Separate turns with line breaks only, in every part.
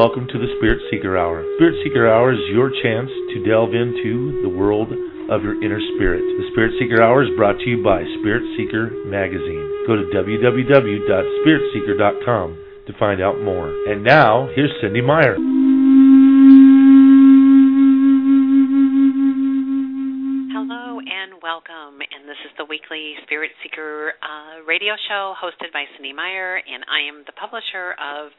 welcome to the Spirit Seeker Hour. Spirit Seeker Hour is your chance to delve into the world of your inner spirit. The Spirit Seeker Hour is brought to you by Spirit Seeker Magazine. Go to www.spiritseeker.com to find out more. And now, here's Cynde Meyer.
Hello and welcome. And this is the weekly Spirit Seeker uh, radio show hosted by Cynde Meyer, and I am the publisher of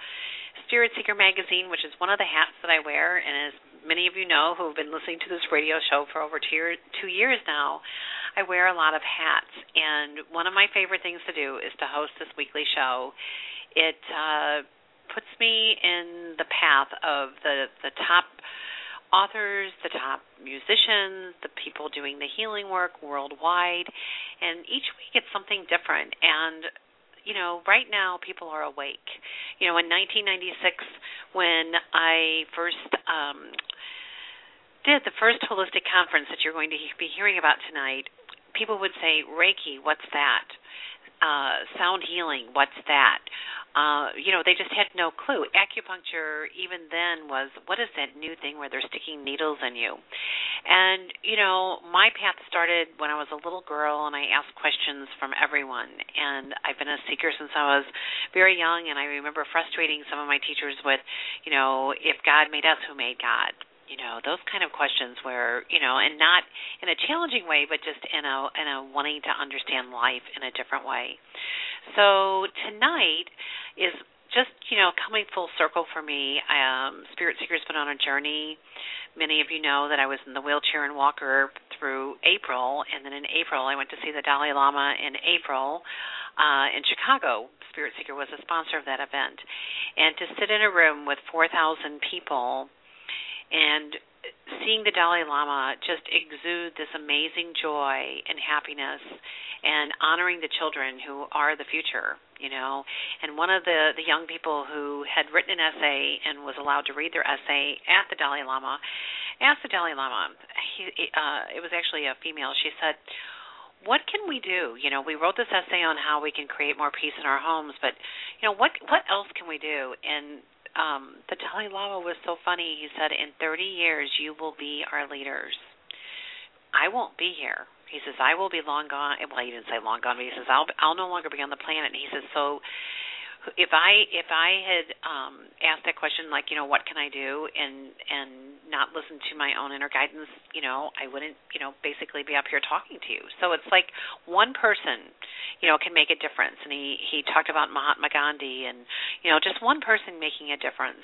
Spirit Seeker magazine, which is one of the hats that I wear. And as many of you know who have been listening to this radio show for over two, two years now, I wear a lot of hats. And one of my favorite things to do is to host this weekly show. It uh, puts me in the path of the the top authors, the top musicians, the people doing the healing work worldwide, and each week it's something different. And you know, right now people are awake. You know, in 1996, when I first um, did the first holistic conference that you're going to be hearing about tonight, people would say, Reiki, what's that? Uh, sound healing, what's that? Uh, you know, they just had no clue. Acupuncture, even then, was what is that new thing where they're sticking needles in you? And, you know, my path started when I was a little girl and I asked questions from everyone. And I've been a seeker since I was very young, and I remember frustrating some of my teachers with, you know, if God made us, who made God? You know those kind of questions where you know and not in a challenging way but just in a in a wanting to understand life in a different way so tonight is just you know coming full circle for me. Um, Spirit Seeker's been on a journey. Many of you know that I was in the wheelchair and walker through April, and then in April I went to see the Dalai Lama in April uh, in Chicago. Spirit Seeker was a sponsor of that event, and to sit in a room with 4,000 people and seeing the Dalai Lama just exude this amazing joy and happiness and honoring the children who are the future, you know. And one of the the young people who had written an essay and was allowed to read their essay at the Dalai Lama asked the Dalai Lama. He, uh, it was actually a female. She said, "What can we do? You know, we wrote this essay on how we can create more peace in our homes, but you know, what what else can we do?" And um, the Dalai Lama was so funny. He said, "In 30 years, you will be our leaders. I won't be here." He says, "I will be long gone." Well, he didn't say long gone, but he says, "I'll I'll no longer be on the planet." And he says, "So." If I if I had um asked that question like you know what can I do? And and not listen to my own inner guidance you know I wouldn't you know basically be up here talking to you. So it's like one person you know can make a difference. And he he talked about Mahatma Gandhi and you know just one person making a difference.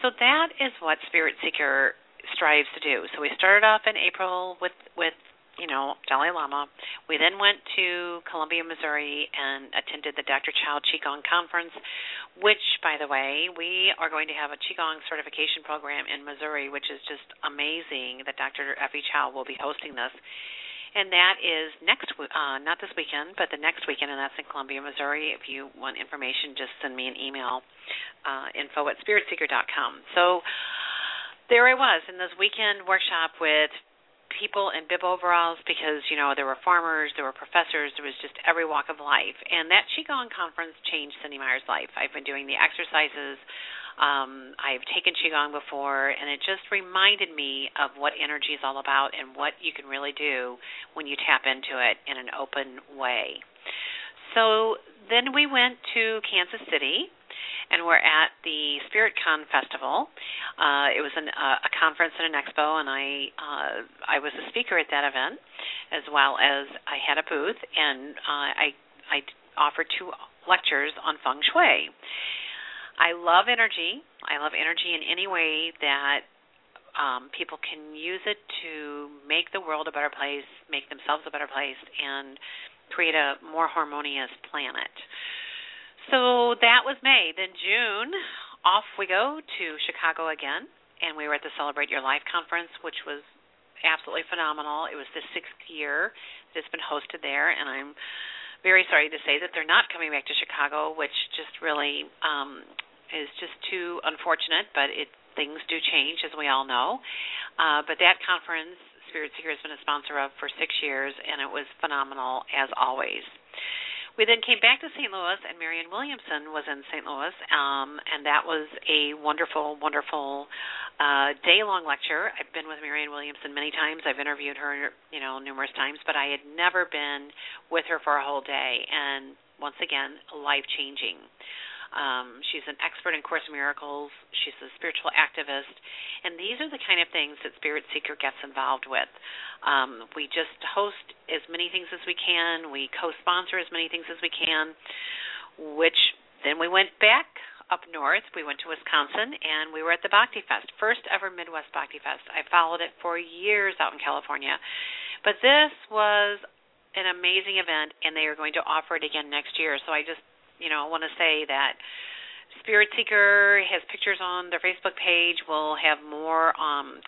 So that is what Spirit Seeker strives to do. So we started off in April with with you know, Dalai Lama. We then went to Columbia, Missouri and attended the Dr. Chow Qigong Conference, which, by the way, we are going to have a Qigong certification program in Missouri, which is just amazing that Dr. Effie Chow will be hosting this. And that is next, uh, not this weekend, but the next weekend, and that's in Columbia, Missouri. If you want information, just send me an email, uh, info at spiritseeker.com. So there I was in this weekend workshop with people in bib overalls because you know there were farmers, there were professors, there was just every walk of life. And that qigong conference changed Cynde Meyer's life. I've been doing the exercises. Um, I've taken qigong before, and it just reminded me of what energy is all about and what you can really do when you tap into it in an open way. So then we went to Kansas City and we're at the Spirit Con Festival. Uh, it was an, uh, a conference and an expo, and I uh, I was a speaker at that event, as well as I had a booth, and uh, I I offered two lectures on feng shui. I love energy. I love energy in any way that um, people can use it to make the world a better place, make themselves a better place, and create a more harmonious planet. So that was May. Then June, off we go to Chicago again, and we were at the Celebrate Your Life conference, which was absolutely phenomenal. It was the sixth year that it's been hosted there, and I'm very sorry to say that they're not coming back to Chicago, which just really um, is just too unfortunate. But it things do change, as we all know. Uh, but that conference, Spirit Seeker has been a sponsor of for six years, and it was phenomenal as always. We then came back to St. Louis, and Marianne Williamson was in St. Louis, um, and that was a wonderful, wonderful uh, day-long lecture. I've been with Marianne Williamson many times. I've interviewed her, you know, numerous times, but I had never been with her for a whole day, and once again, life-changing. Um, she's an expert in Course in Miracles. She's a spiritual activist, and these are the kind of things that Spirit Seeker gets involved with. Um, we just host as many things as we can. We co-sponsor as many things as we can, which then we went back up north. We went to Wisconsin and we were at the Bhakti Fest, first ever Midwest Bhakti Fest. I followed it for years out in California. But this was an amazing event and they are going to offer it again next year. So I just you know, I want to say that Spirit Seeker has pictures on their Facebook page. We'll have more. Um,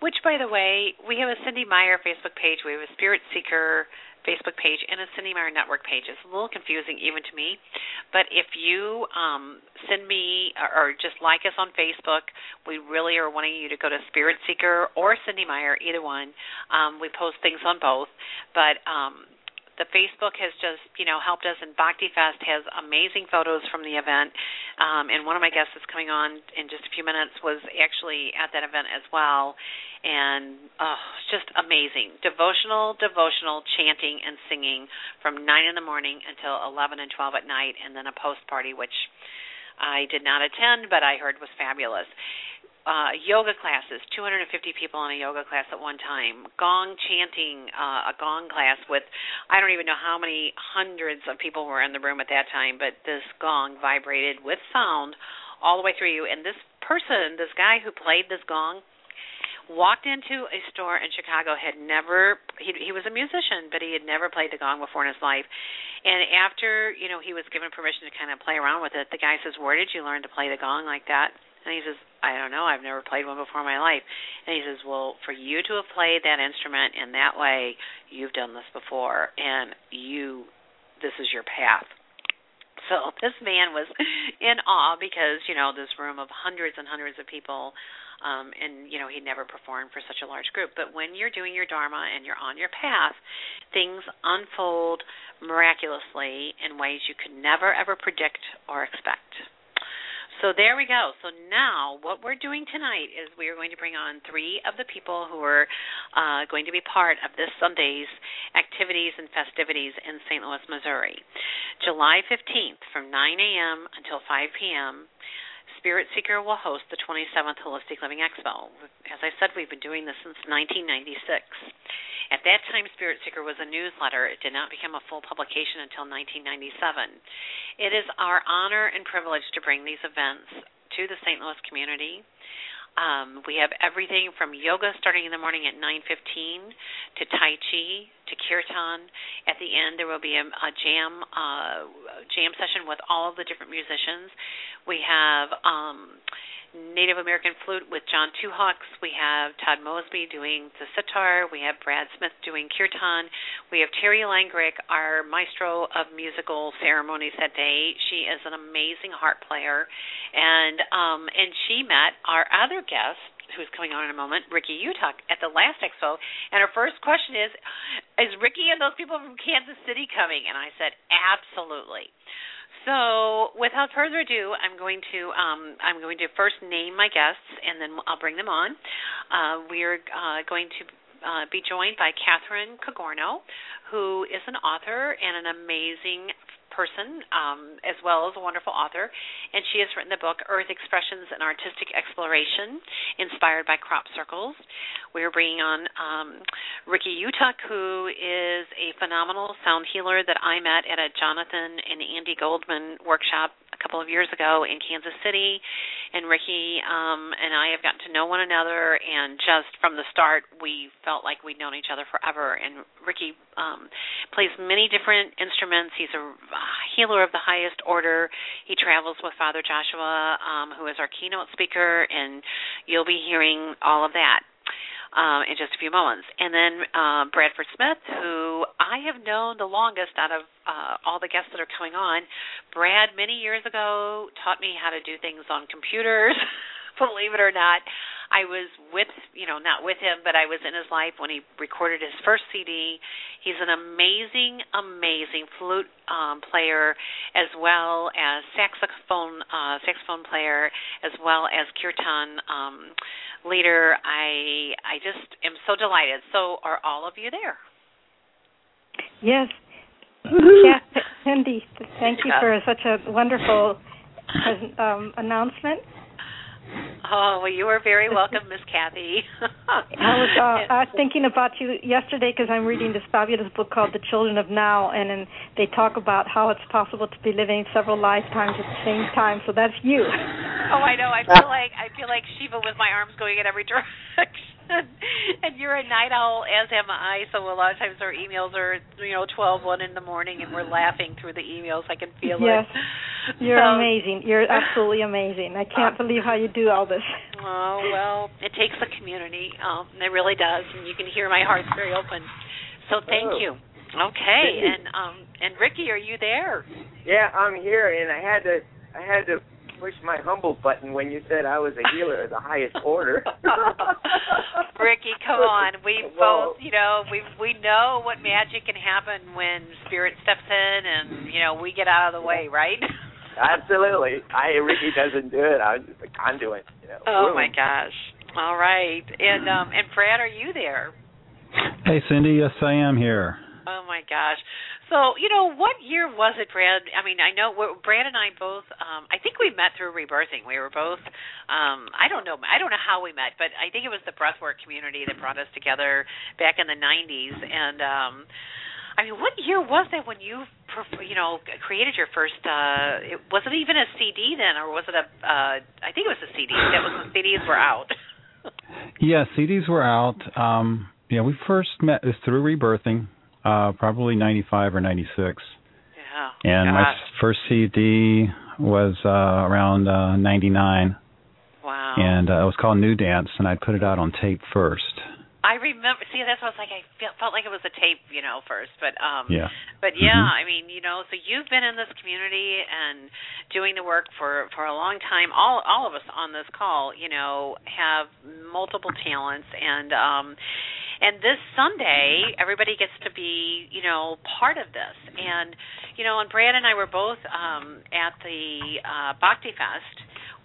which, by the way, we have a Cynde Meyer Facebook page. We have a Spirit Seeker Facebook page and a Cynde Meyer Network page. It's a little confusing even to me, but if you um, send me or, or just like us on Facebook, we really are wanting you to go to Spirit Seeker or Cynde Meyer, either one. Um, we post things on both, but um, the Facebook has just, you know, helped us, and Bhakti Fest has amazing photos from the event. Um, and one of my guests that's coming on in just a few minutes was actually at that event as well, and oh, just amazing. Devotional, devotional chanting and singing from nine in the morning until eleven and twelve at night, and then a post party, which I did not attend, but I heard was fabulous uh, yoga classes, 250 people in a yoga class at one time, gong chanting, uh, a gong class with I don't even know how many hundreds of people were in the room at that time, but this gong vibrated with sound all the way through you. And this person, this guy who played this gong, walked into a store in Chicago had never he he was a musician but he had never played the gong before in his life and after you know he was given permission to kind of play around with it the guy says where did you learn to play the gong like that and he says, I don't know, I've never played one before in my life. And he says, Well, for you to have played that instrument in that way, you've done this before and you this is your path. So this man was in awe because, you know, this room of hundreds and hundreds of people um and you know he never performed for such a large group but when you're doing your dharma and you're on your path things unfold miraculously in ways you could never ever predict or expect so there we go. So now what we're doing tonight is we are going to bring on three of the people who are uh, going to be part of this Sunday's activities and festivities in St. Louis, Missouri. July 15th from 9 a.m. until 5 p.m. Spirit Seeker will host the 27th Wholistic Living Expo. As I said, we've been doing this since 1996. At that time, Spirit Seeker was a newsletter. It did not become a full publication until 1997. It is our honor and privilege to bring these events to the St. Louis community. Um, we have everything from yoga starting in the morning at 9:15 to Tai Chi to kirtan. At the end, there will be a, a jam uh, jam session with all of the different musicians. We have um, Native American flute with John Two Hawks. We have Todd Mosby doing the sitar. We have Brad Smith doing kirtan. We have Terry Langrick, our maestro of musical ceremonies that day. She is an amazing harp player, and um, and she met our other guest who's coming on in a moment, Ricky Yutuc, at the last expo. And her first question is, is Ricky and those people from Kansas City coming? And I said, absolutely. So, without further ado, I'm going to um, I'm going to first name my guests, and then I'll bring them on. Uh, we're uh, going to uh, be joined by Catherine Cogorno, who is an author and an amazing person, um, as well as a wonderful author, and she has written the book Earth Expressions and Artistic Exploration, inspired by crop circles. We are bringing on um, Ricky Yutuc, who is a phenomenal sound healer that I met at a Jonathan and Andi Goldman workshop a couple of years ago in Kansas City. And Ricky um, and I have gotten to know one another, and just from the start, we felt like we'd known each other forever. And Ricky um, plays many different instruments. He's a healer of the highest order. He travels with Father Joshua, um, who is our keynote speaker, and you'll be hearing all of that. Uh, in just a few moments. And then uh, Bradford Smith, who I have known the longest out of uh, all the guests that are coming on. Brad, many years ago, taught me how to do things on computers. believe it or not, I was with, you know, not with him, but I was in his life when he recorded his first CD. He's an amazing, amazing flute um, player, as well as saxophone uh, saxophone player, as well as kirtan um, leader. I I just am so delighted. So, are all of you there?
Yes. Yeah, Cynde, thank you for such a wonderful um, announcement.
Oh well, you are very welcome, Miss Kathy.
I was uh, I was thinking about you yesterday because I'm reading this fabulous book called The Children of Now, and and they talk about how it's possible to be living several lifetimes at the same time. So that's you.
Oh, I know. I feel like I feel like Shiva with my arms going in every direction. and you're a night owl, as am I. So a lot of times our emails are, you know, twelve, one in the morning, and we're laughing through the emails. I can feel
yes.
it.
Yes, you're so, amazing. You're absolutely amazing. I can't uh, believe how you do all this.
Oh well, it takes a community. Um, it really does, and you can hear my heart's very open. So thank oh. you. Okay, and um, and Ricky, are you there?
Yeah, I'm here, and I had to I had to push my humble button when you said I was a healer of the highest order.
Ricky, come on. We both, you know, we we know what magic can happen when spirit steps in and, you know, we get out of the way, right?
Absolutely. I Ricky doesn't do it. I'm just a conduit, you know.
Oh my gosh. All right. And um and Brad, are you there?
Hey Cynde, yes I am here.
Oh my gosh. So, you know, what year was it, Brad? I mean, I know Brad and I both. Um, I think we met through rebirthing. We were both. Um, I don't know. I don't know how we met, but I think it was the breathwork community that brought us together back in the '90s. And um, I mean, what year was that when you, you know, created your first? Uh, it, was it even a CD then, or was it a? Uh, I think it was a CD. That was when CDs were out.
yeah, CDs were out. Um, yeah, we first met through rebirthing uh, probably 95 or 96.
Yeah.
And my first CD was uh, around uh, 99.
Wow.
And uh, it was called New Dance, and I put it out on tape first.
I remember. See, that's what I was like. I felt, felt like it was a tape, you know, first. But um,
yeah.
But yeah,
mm-hmm.
I mean, you know, so you've been in this community and doing the work for for a long time. All all of us on this call, you know, have multiple talents, and um, and this Sunday, everybody gets to be, you know, part of this. And, you know, and Brad and I were both um, at the uh, Bhakti Fest.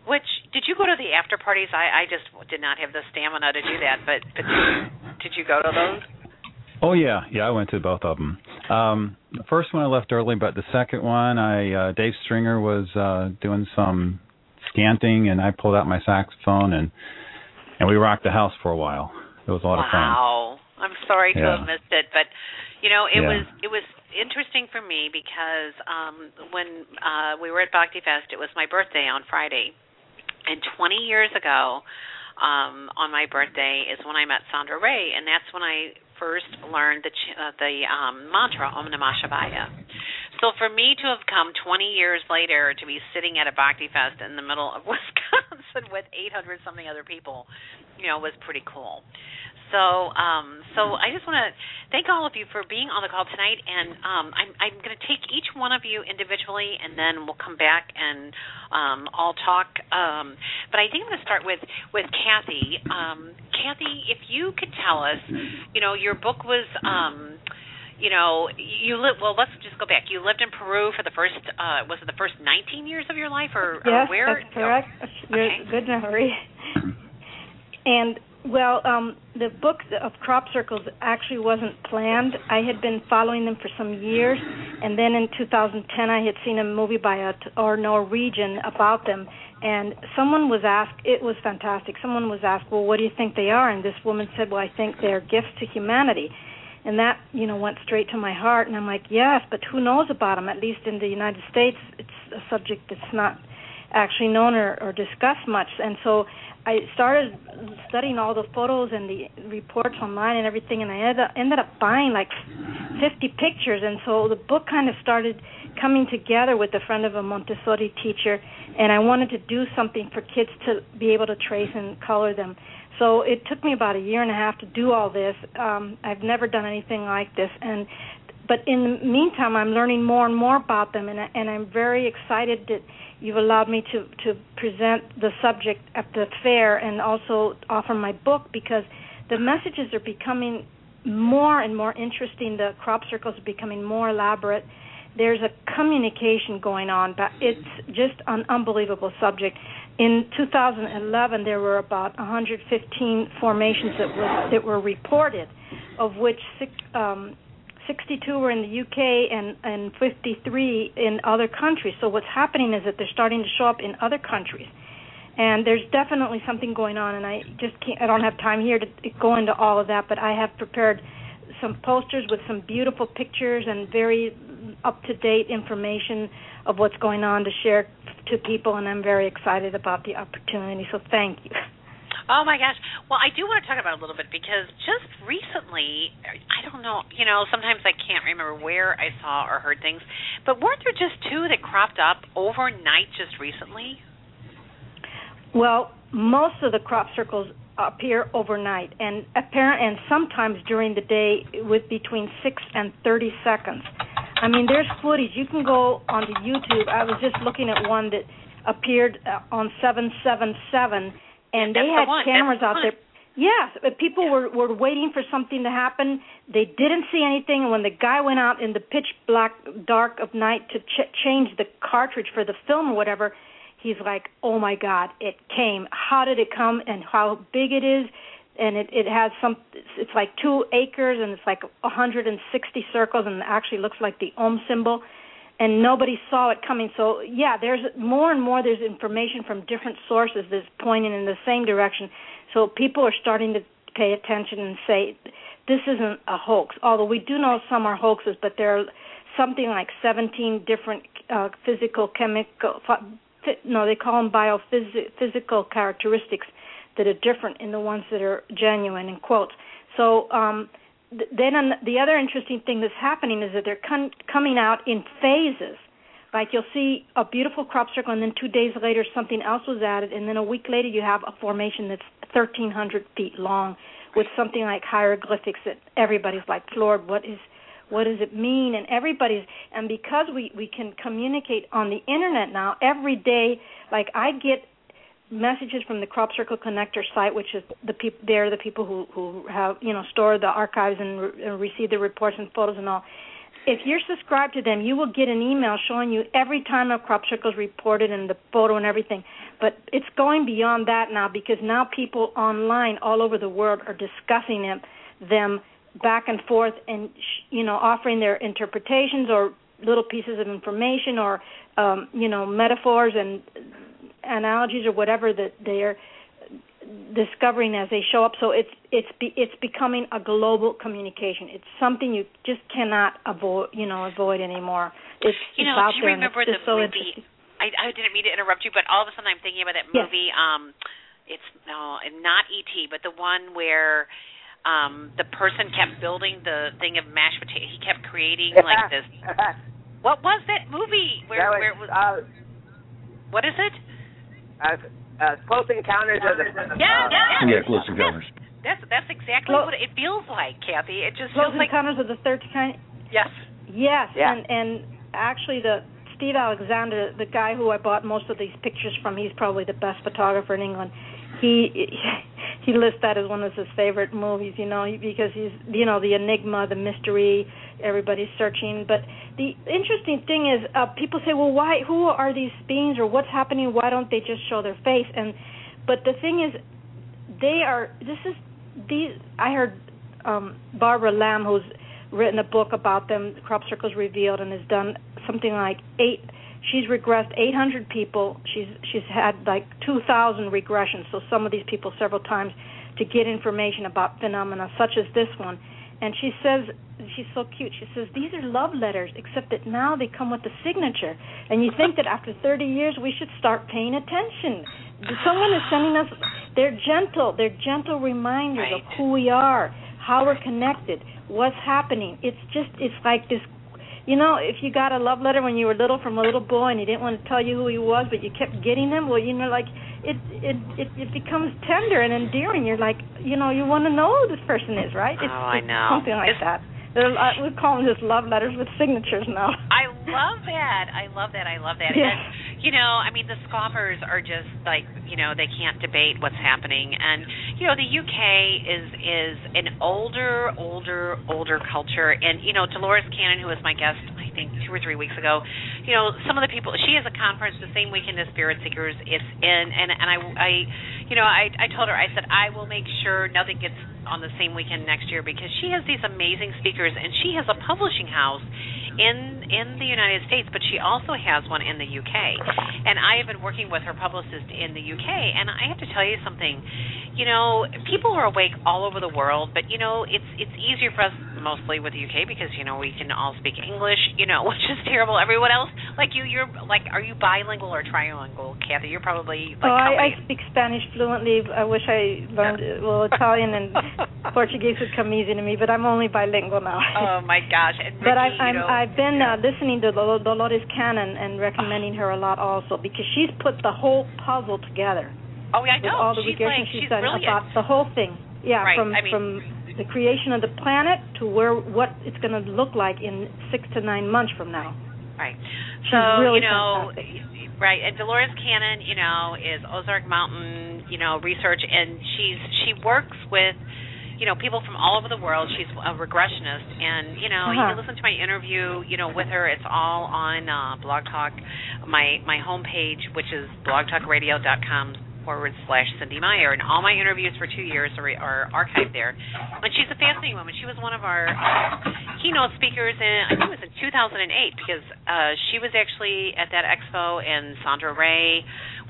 Which did you go to the after parties? I, I just did not have the stamina to do that. But, but did, you go to those?
Oh yeah, yeah, I went to both of them. Um, the first one I left early, but the second one, I uh, Dave Stringer was uh, doing some scanting, and I pulled out my saxophone and and we rocked the house for a while. It was a lot
wow.
of fun.
Wow. I'm sorry to
yeah.
have missed it, but you know, it
yeah.
was it was interesting for me because um when uh we were at Bhakti Fest, it was my birthday on Friday. And 20 years ago, um on my birthday is when I met Sondra Ray and that's when I first learned the uh, the um mantra Om Namah Shivaya. So for me to have come 20 years later to be sitting at a Bhakti Fest in the middle of Wisconsin with 800 something other people, you know, was pretty cool. So, um, so I just want to thank all of you for being on the call tonight, and um, I'm, I'm going to take each one of you individually, and then we'll come back and um, all talk. Um, but I think I'm going to start with with Kathy. Um, Kathy, if you could tell us, you know, your book was. Um, you know, you live. Well, let's just go back. You lived in Peru for the first. Uh, was it the first 19 years of your life, or,
yes,
or where?
that's correct.
Oh, okay.
Good memory. And well, um, the book of crop circles actually wasn't planned. I had been following them for some years, and then in 2010, I had seen a movie by a or Norwegian about them, and someone was asked. It was fantastic. Someone was asked, "Well, what do you think they are?" And this woman said, "Well, I think they're gifts to humanity." and that you know went straight to my heart and i'm like yes but who knows about them at least in the united states it's a subject that's not actually known or, or discussed much and so i started studying all the photos and the reports online and everything and i ended up, buying like 50 pictures. And so the book kind of started coming together with a friend of a montessori teacher and i wanted to do something for kids to be able to trace and color them. So it took me about a year and a half to do all this. Um, I've never done anything like this, and but in the meantime, I'm learning more and more about them, and, and I'm very excited that you've allowed me to to present the subject at the fair and also offer my book because the messages are becoming more and more interesting. The crop circles are becoming more elaborate. There's a communication going on, but it's just an unbelievable subject. In 2011, there were about 115 formations that were that were reported, of which six, um, 62 were in the UK and and 53 in other countries. So what's happening is that they're starting to show up in other countries, and there's definitely something going on. And I just can't. I don't have time here to go into all of that, but I have prepared some posters with some beautiful pictures and very up to date information of what's going on to share to people, and I'm very excited about the opportunity. So thank you.
Oh my gosh. Well, I do want to talk about it a little bit because just recently, I don't know, you know, sometimes I can't remember where I saw or heard things, but weren't there just two that cropped up overnight just recently?
Well, most of the crop circles appear overnight and apparent and sometimes during the day with between 6 and 30 seconds. I mean, there's footage. You can go onto YouTube. I was just looking at one that appeared uh, on 777 and
they
had
the
cameras
That's
out
the
there. Yes, but people were were waiting for something to happen. They didn't see anything, and when the guy went out in the pitch black dark of night to ch- change the cartridge for the film or whatever, he's like, "Oh my God, it came! How did it come? And how big it is?" And it it has some. It's like two acres, and it's like 160 circles, and it actually looks like the Om symbol and nobody saw it coming. So yeah, there's more and more there's information from different sources that's pointing in the same direction. So people are starting to pay attention and say this isn't a hoax. Although we do know some are hoaxes, but there are something like 17 different uh, physical chemical no they call them biophysical characteristics that are different in the ones that are genuine in quotes. So um then on the other interesting thing that's happening is that they're con- coming out in phases. Like you'll see a beautiful crop circle, and then two days later something else was added, and then a week later you have a formation that's 1,300 feet long with something like hieroglyphics that everybody's like floored. What is what does it mean? And everybody's and because we we can communicate on the internet now every day. Like I get messages from the Crop Circle Connector site, which is the people they're the people who who have you know store the archives and, re- receive the reports and photos and all. If you're subscribed to them, you will get an email showing you every time a crop circle is reported and the photo and everything. But it's going beyond that now because now people online all over the world are discussing them, them back and forth and you know offering their interpretations or little pieces of information or um, you know metaphors and analogies or whatever that they're discovering as they show up. So it's it's be, it's becoming a global communication. It's something you just cannot avoid, you know, avoid anymore. It's,
you
know, out
do you remember the
so
movie? I, I didn't mean to interrupt you, but all of a sudden I'm thinking about that
Yes.
movie. Um, it's no, not E.T., but the one where um the person kept building the thing of mashed potato. He kept creating like this. What was that movie? Where
that was,
where it was?
uh,
What is it?
Uh, uh, Close Encounters of the.
Yeah,
uh,
yeah.
Yeah, close encounters.
That's that's exactly
Clo-
what it feels like, Kathy. It just
Close
feels like
Encounters of the Third Kind.
yes.
Yes,
Yeah.
and and actually the Steve Alexander, the guy who I bought most of these pictures from, he's probably the best photographer in England. He he lists that as one of his favorite movies, you know, because he's you know the enigma, the mystery, everybody's searching. But the interesting thing is, uh, people say, well, why? Who are these beings, or what's happening? Why don't they just show their face? And but the thing is, they are. This is these. I heard um, Barbara Lamb, who's written a book about them, Crop Circles Revealed, and has done something like eight. She's regressed 800 people. She's she's had like 2,000 regressions. So some of these people several times to get information about phenomena such as this one. And she says she's so cute. She says these are love letters, except that now they come with a signature. And you think that after 30 years we should start paying attention. Someone is sending us. They're gentle. They're gentle reminders of who we are, how we're connected, what's happening. It's just it's like this you know, if you got a love letter when you were little from a little boy and he didn't want to tell you who he was, but you kept getting them, well, you know, like it it it, it becomes tender and endearing. You're like, you know, you want to know who this person is, right? It's,
Oh, I know.
something like
It's-
that. We call them just love letters with signatures now.
I love that. I love that. I love that.
Yeah.
And you know, I mean, the scoffers are just like you know they can't debate what's happening, and you know the UK is is an older, older, older culture, and you know Dolores Cannon, who was my guest, I think two or three weeks ago, you know some of the people she has a conference the same weekend as Spirit Seekers. It's in, and and I I, you know I I told her I said I will make sure nothing gets on the same weekend next year because she has these amazing speakers and she has a publishing house in in the United States, but she also has one in the UK. And I have been working with her publicist in the UK, and I have to tell you something. You know, people are awake all over the world, but you know, it's it's easier for us mostly with the UK because you know we can all speak English. You know, which is terrible. Everyone else, like you, you're like, are you bilingual or trilingual, Kathy? You're probably like.
oh, I, I speak Spanish fluently. I wish I learned well Italian and Portuguese would come easy to me, but I'm only bilingual now.
Oh my gosh! And
But I, I'm, I've been
yeah.
uh, listening to Dol- Dolores Cannon and recommending her a lot also because she's put the whole puzzle together
Oh, yeah, I know.
all the
she's like,
she's
she's
done
brilliant.
about the whole thing. Yeah,
Right,
from
I mean-
from the creation of the planet to where what it's going to look like in six to nine months from now.
Right.
She's
So
really
you know,
fantastic.
right. And Dolores Cannon, you know, is Ozark Mountain, you know, research, and she's she works with. You know, people from all over the world. She's a regressionist, and you know, you
Uh-huh.
can listen to my interview. You know, with her. It's all on uh, Blog Talk, my my homepage, which is blogtalkradio.com forward slash Cynde Meyer, and all my interviews for two years are, are archived there. And she's a fascinating woman. She was one of our uh, keynote speakers in I think it was in 2008 because uh, she was actually at that expo, and Sondra Ray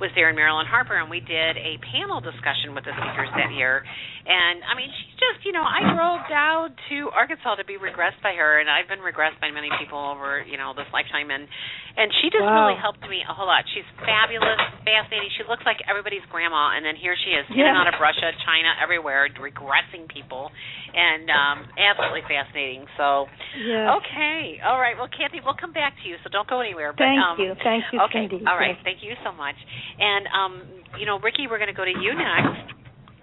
was there, and Marilyn Harper, and we did a panel discussion with the speakers that year. And I mean, she's just you know I drove down to Arkansas to be regressed by her, and I've been regressed by many people over you know this lifetime, and and she just
Wow.
really helped me a whole lot. She's fabulous, fascinating. She looks like everybody's grandma, and then here she is, in and out of Russia, China, everywhere, regressing people, and um absolutely fascinating. So,
Yes.
okay, all right. Well, Kathy, we'll come back to you, so don't go anywhere. But,
Thank
um,
you. Thank you,
Okay,
Cynde.
all right.
Yes.
Thank you so much. And um, you know, Ricky, we're going to go to you next.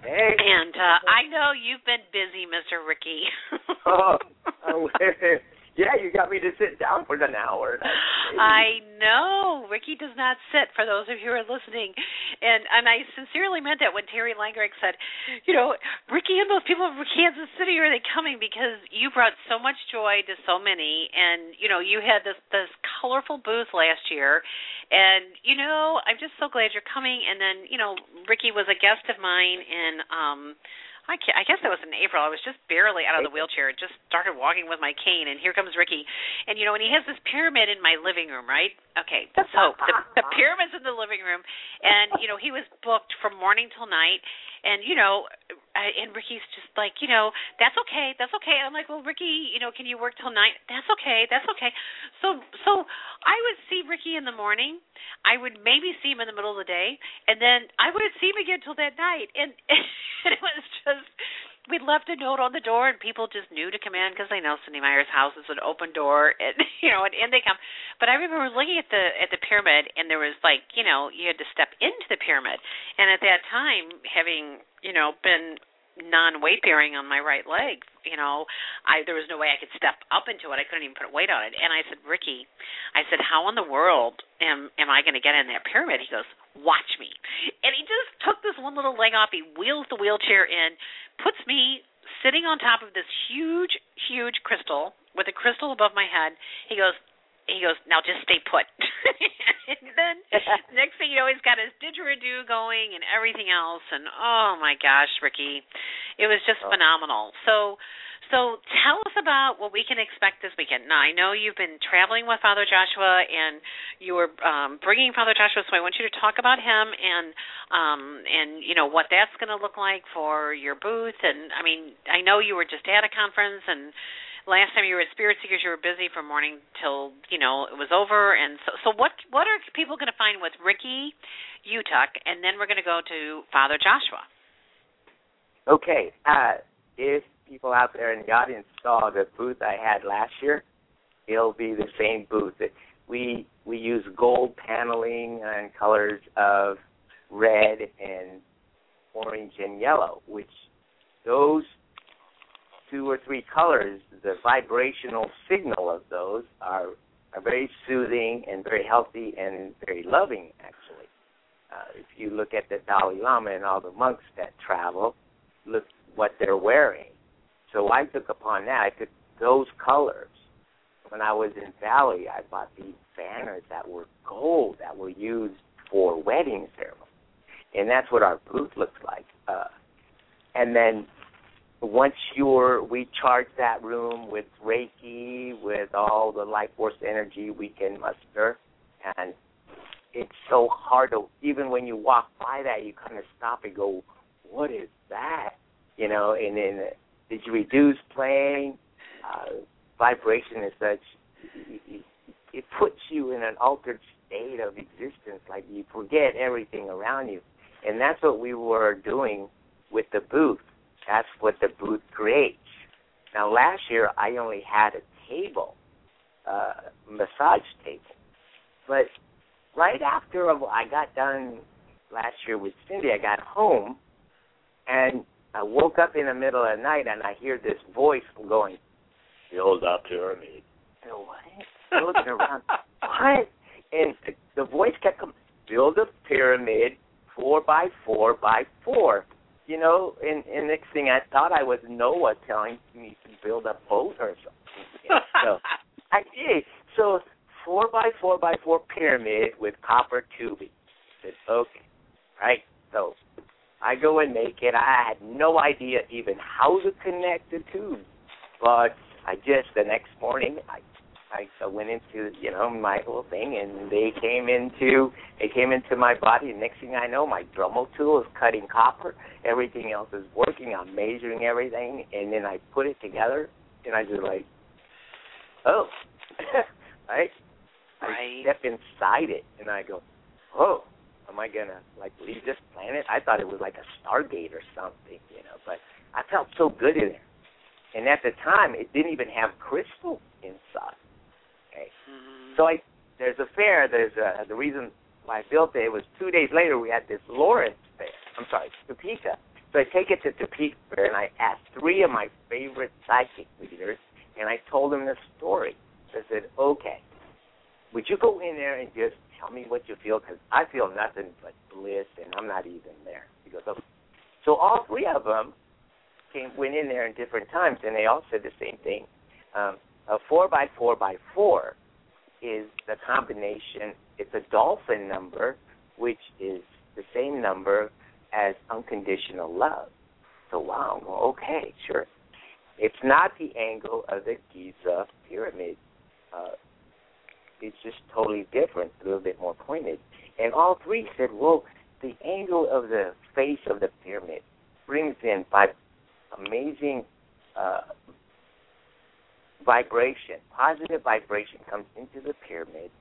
Hey.
And uh, I know you've been busy, Mr. Ricky.
oh, oh, yeah, you got me to sit down for an hour.
I know Ricky does not sit. For those of you who are listening, and and I sincerely meant that when Terry Langreich said, you know, Ricky and those people from Kansas City are they coming because you brought so much joy to so many, and you know you had this this colorful booth last year, and you know I'm just so glad you're coming. And then you know Ricky was a guest of mine in um I, ca I guess that was in April. I was just barely out of the wheelchair, just started walking with my cane, and here comes Ricky. And you know, and he has this pyramid in my living room, right? Okay, so the, the pyramid's in the living room, and you know, he was booked from morning till night, and you know, and Ricky's just like, you know, that's okay, that's okay. And I'm like, well, Ricky, you know, can you work till night? That's okay, that's okay. So, so I would see Ricky in the morning. I would maybe see him in the middle of the day, and then I wouldn't see him again till that night. And, and it was just we left a note on the door, and people just knew to come in because they know Cynde Meyer's house is an open door, and you know, and in they come. But I remember looking at the at the pyramid, and there was like, you know, you had to step into the pyramid, and at that time, having you know been non-weight bearing on my right leg. You know, I there was no way I could step up into it. I couldn't even put weight on it. And I said, Ricky, I said, how in the world am am I going to get in that pyramid? He goes, watch me. And he just took this one little leg off. He wheels the wheelchair in, puts me sitting on top of this huge, huge crystal with a crystal above my head. He goes, he goes, now just stay put. and then next thing you know, he's got his didgeridoo going and everything else. And oh my gosh, Ricky, it was just
Oh.
phenomenal. So, so tell us about what we can expect this weekend. Now, I know you've been traveling with Father Joshua, and you were um, bringing Father Joshua. So I want you to talk about him and um, and you know what that's going to look like for your booth. And I mean, I know you were just at a conference and last time you were at Spirit Seekers, you were busy from morning till you know it was over. And so, so what what are people going to find with Ricky Yutuc, and then we're going to go to Father Joshua.
Okay, uh, if people out there in the audience saw the booth I had last year, it'll be the same booth. We we use gold paneling and colors of red and orange and yellow, which those two or three colors, the vibrational signal of those are are very soothing and very healthy and very loving. Actually, uh, if you look at the Dalai Lama and all the monks that travel, look what they're wearing. So I took upon that. I took those colors. When I was in Bali, I bought these banners that were gold that were used for wedding ceremonies, and that's what our booth looks like. Uh, and then once you're, we charge that room with Reiki, with all the life force energy we can muster, and it's so hard to even when you walk by that, you kind of stop and go, "What is that?" You know, and then didgeridoo playing? Uh, vibration is such it, it puts you in an altered state of existence, like you forget everything around you, and that's what we were doing with the booth that's what the booth creates. Now, last year I only had a table, uh, massage table, but right after I got done last year with Cynde, I got home and I woke up in the middle of the night and I hear this voice going, "Build up pyramid." And what? looking around, what? And the, the voice kept coming, "Build a pyramid, four by four by four you know, and, and next thing I thought I was Noah telling me to build a boat or something. So I did. So four by four by four pyramid with copper tubing. I said, okay, right. So I go and make it. I had no idea even how to connect the tubes, but I just the next morning I I went into you know my little thing, and they came into they came into my body. And next thing I know, my Dremel tool is cutting copper. Everything else is working. I'm measuring everything, and then I put it together, and I just like, oh, right.
Right.
I step inside it, and I go, oh, am I gonna like leave this planet? I thought it was like a Stargate or something, you know. But I felt so good in there. And at the time, it didn't even have crystal inside. Okay. Mm-hmm. So I there's a fair. There's a, the reason why I built it was two days later we had this Lawrence fair. I'm sorry, Topeka. So I take it to Topeka and I asked three of my favorite psychic leaders and I told them the story. I said, okay, would you go in there and just tell me what you feel? Because I feel nothing but bliss and I'm not even there. He goes, okay. So all three of them came went in there in different times and they all said the same thing. Um, a four by four by four is the combination. It's a dolphin number, which is the same number as unconditional love. So wow, well, okay, sure. It's not the angle of the Giza pyramid. Uh, it's just totally different, a little bit more pointed. And all three said, well, the angle of the face of the pyramid brings in by amazing uh, vibration, positive vibration comes into the pyramid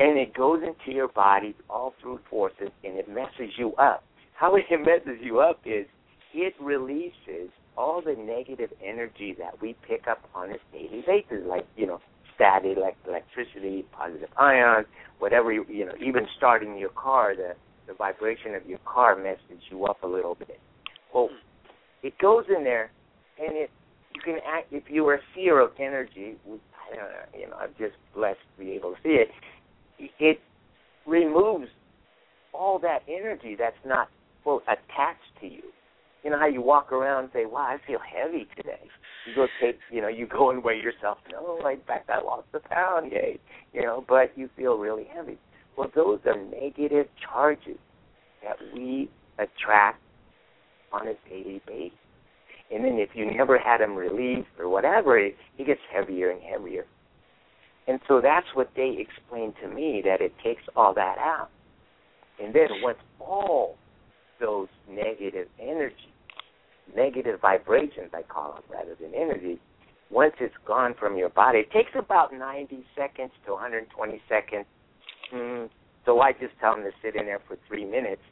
and it goes into your body all through forces and it messes you up. How it messes you up is it releases all the negative energy that we pick up on a daily basis, like, you know, static, like electricity, positive ions, whatever, you, you know, even starting your car, the, the vibration of your car messes you up a little bit. Well, it goes in there and it you can act if you are a seer of energy. Uh, you know, I'm just blessed to be able to see it. It removes all that energy that's not quote attached to you. You know how you walk around and say, "Wow, I feel heavy today." You go take, you know, you go and weigh yourself. No, in fact, I lost a pound, yay. You know, but you feel really heavy. Well, those are negative charges that we attract on a daily basis. And then if you never had them released or whatever, it gets heavier and heavier. And so that's what they explained to me that it takes all that out. And then once all those negative energy, negative vibrations, I call them rather than energy, once it's gone from your body, it takes about 90 seconds to 120 seconds. Mm, so I just tell them to sit in there for three minutes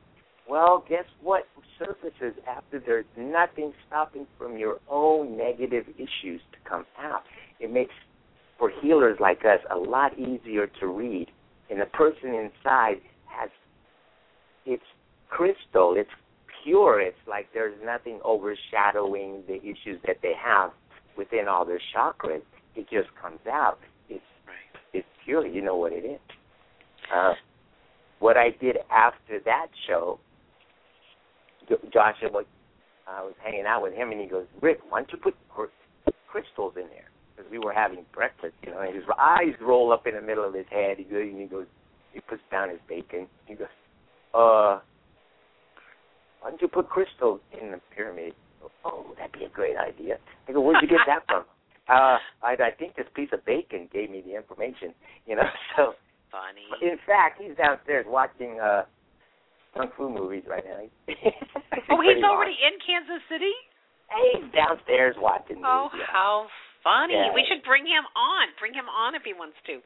well, guess what surfaces after there's nothing stopping from your own negative issues to come out? It makes for healers like us a lot easier to read. And the person inside has it's crystal, it's pure. It's like there's nothing overshadowing the issues that they have within all their chakras. It just comes out. It's it's pure. You know what it is. Uh, what I did after that show, Joshua, was- I was hanging out with him, and he goes, "Rick, why don't you put crystals in there?" Because we were having breakfast, you know, and his eyes roll up in the middle of his head. He goes, and he goes, he puts down his bacon. He goes, "Uh, why don't you put crystals in the pyramid?" Oh, that'd be a great idea. I go, "Where'd you get that from?" Uh, I, I think this piece of bacon gave me the information, you know. So,
Funny.
in fact, he's downstairs watching uh kung fu movies right now.
Oh, he's already in Kansas City.
He's downstairs watching.
Oh,
movies, yeah.
how funny!
Yeah.
We should bring him on. Bring him on if he wants to.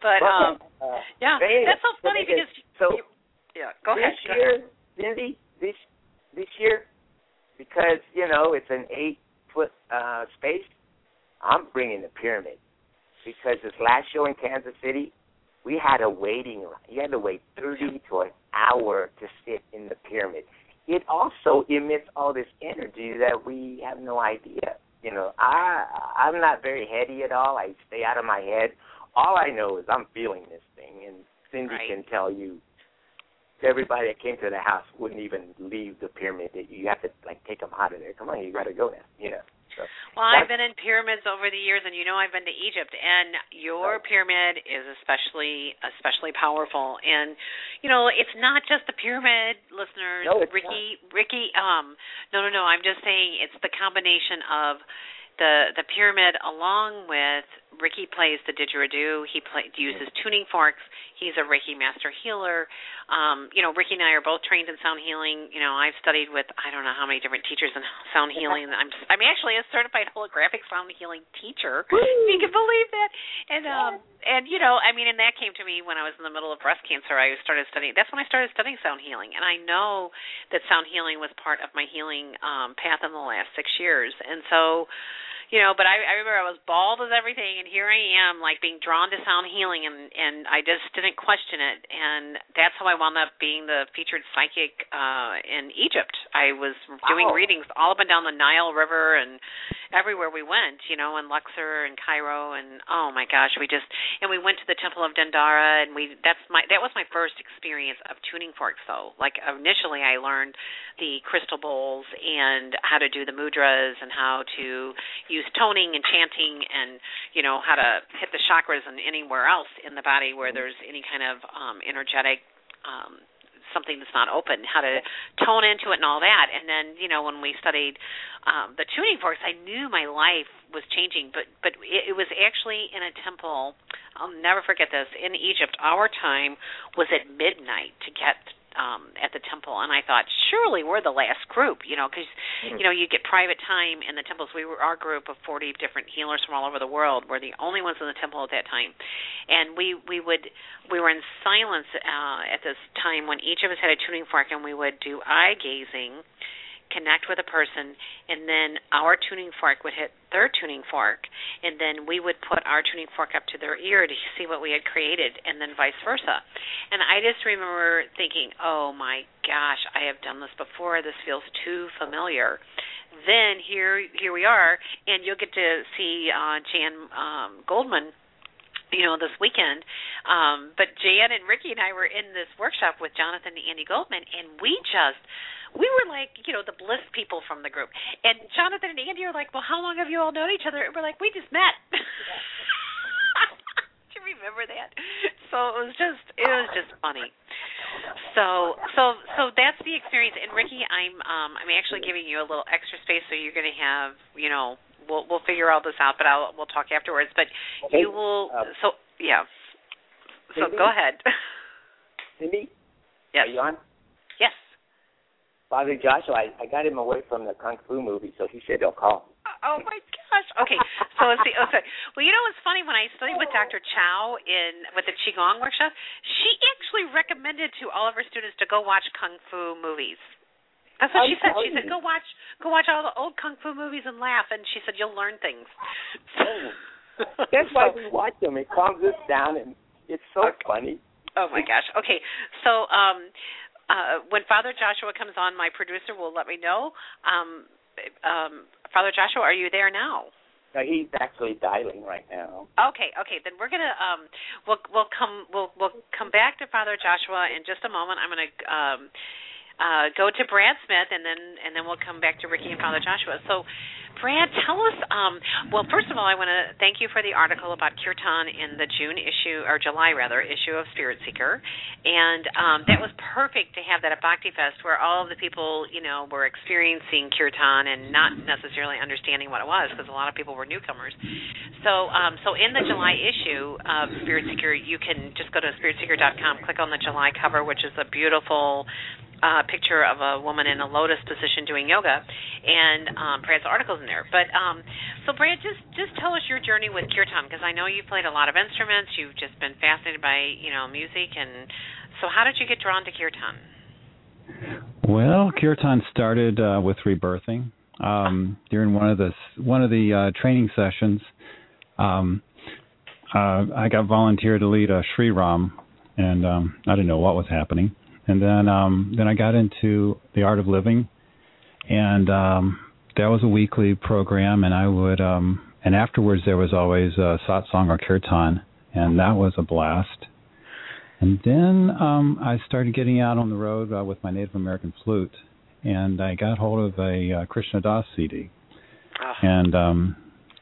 But um,
uh,
yeah,
anyway,
that's so funny
because-
because
so
yeah. Go
this
ahead. go
year. Cynde, this this year, because you know it's an eight foot uh space, I'm bringing the pyramid because this last show in Kansas City, we had a waiting line. You had to wait thirty to an hour to sit in the pyramid. It also emits all this energy that we have no idea. You know, I I'm not very heady at all. I stay out of my head. All I know is I'm feeling this thing, and Cynde
Right.
can tell you. Everybody that came to the house wouldn't even leave the pyramid. You have to like take them out of there. Come on, you got to go now. You know. So,
Well, I've been in pyramids over the years, and you know I've been to Egypt, and your pyramid is especially especially powerful. And you know, it's not just the pyramid, listeners.
No, it's
Ricky, Ricky, um, no, no, no. I'm just saying it's the combination of the the pyramid along with Ricky plays the didgeridoo. He play, uses tuning forks. He's a Reiki master healer. Um, you know, Ricky and I are both trained in sound healing. You know, I've studied with I don't know how many different teachers in sound healing. I'm I'm actually a certified holographic sound healing teacher. If you can believe that. And um and you know, I mean and that came to me when I was in the middle of breast cancer. I started studying that's when I started studying sound healing. And I know that sound healing was part of my healing um path in the last 6 years. And so you know, but I, I remember I was bald as everything, and here I am, like being drawn to sound healing, and and I just didn't question it, and that's how I wound up being the featured psychic uh in Egypt. I was doing readings all up and down the Nile River and everywhere we went, you know, in Luxor and Cairo, and oh my gosh, we just and we went to the Temple of Dendara, and we that's my that was my first experience of tuning forks, though. Like initially, I learned the crystal bowls and how to do the mudras and how to use toning and chanting and you know how to hit the chakras and anywhere else in the body where there's any kind of um energetic um something that's not open how to tone into it and all that. And then you know when we studied um the tuning forks i knew my life was changing but but it, it was actually in a temple i'll never forget this in egypt our time was at midnight to get um at the temple and I thought surely we're the last group you know cuz you know you get private time in the temples. We were our group of 40 different healers from all over the world were the only ones in the temple at that time. And we we would we were in silence uh at this time when each of us had a tuning fork and we would do eye gazing connect with a person and then our tuning fork would hit their tuning fork and then we would put our tuning fork up to their ear to see what we had created and then vice versa. And i just remember thinking oh my gosh i have done this before. This feels too familiar. Then here here we are and you'll get to see uh jan um goldman you know this weekend. Um but jan and ricky and i were in this workshop with jonathan and Andi Goldman and we just we were like, you know, the bliss people from the group. And Jonathan and Andi are like, well, how long have you all known each other? And we're like, we just met. Do you remember that? So it was just, it was just funny. So, so, so that's the experience. And Ricky, I'm, um, I'm actually giving you a little extra space, so you're going to have, you know, we'll, we'll figure all this out, but I'll, we'll talk afterwards. But
Okay.
you will,
Uh,
so yeah. So
Cynde?
go ahead.
Cynde,
yes.
are you on? Father Joshua, I, I got him away from the kung fu movie, so he said he'll call.
Oh my gosh. Okay. So let's see. Okay. Well, you know what's funny? When I studied with Dr. Chow in with the Qigong workshop, she actually recommended to all of her students to go watch kung fu movies. That's what
I'm
she said. She said, "Go watch, go watch all the old kung fu movies and laugh." And she said, "You'll learn things."
That's why we watch them. It calms us down, and it's so
Okay.
funny.
Oh my gosh. Okay. So um uh, when Father Joshua comes on, my producer will let me know. Um, um, Father Joshua, are you there now?
No, he's actually dialing right now.
Okay, okay. Then we're gonna um, we'll we'll come we'll we'll come back to Father Joshua in just a moment. I'm gonna um, uh, go to Brad Smith and then and then we'll come back to Ricky and Father Joshua. So Brad, tell us. Um, well, first of all, I want to thank you for the article about kirtan in the June issue or July rather issue of Spirit Seeker, and um, that was perfect to have that at Bhakti Fest where all of the people you know were experiencing kirtan and not necessarily understanding what it was because a lot of people were newcomers. So, um, so in the July issue of Spirit Seeker, you can just go to spiritseeker.com, click on the July cover, which is a beautiful uh, picture of a woman in a lotus position doing yoga, and um, Brad's articles in there. But um, so, Brad, just just tell us your journey with kirtan because I know you've played a lot of instruments. You've just been fascinated by you know music, and so how did you get drawn to kirtan?
Well, kirtan started uh, with rebirthing um, during one of the one of the uh, training sessions. Um, uh, I got volunteered to lead a Sri Ram, and um, I didn't know what was happening and then um then I got into the art of living. And um that was a weekly program. And I would um and afterwards there was always a satsang or kirtan. And that was a blast. And then um I started getting out on the road uh, with my Native American flute. And I got hold of a uh, Krishna Das CD oh. Ah. and um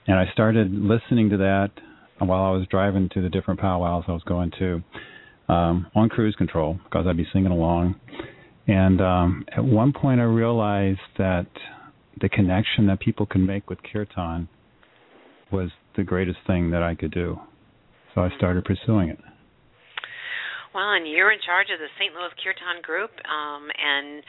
and I started listening to that while I was driving to the different powwows I was going to um, on cruise control because I'd be singing along. And um, at one point, I realized that the connection that people can make with kirtan was the greatest thing that I could do. So I started pursuing it.
Well, and you're in charge of the St. Louis Kirtan Group, um, and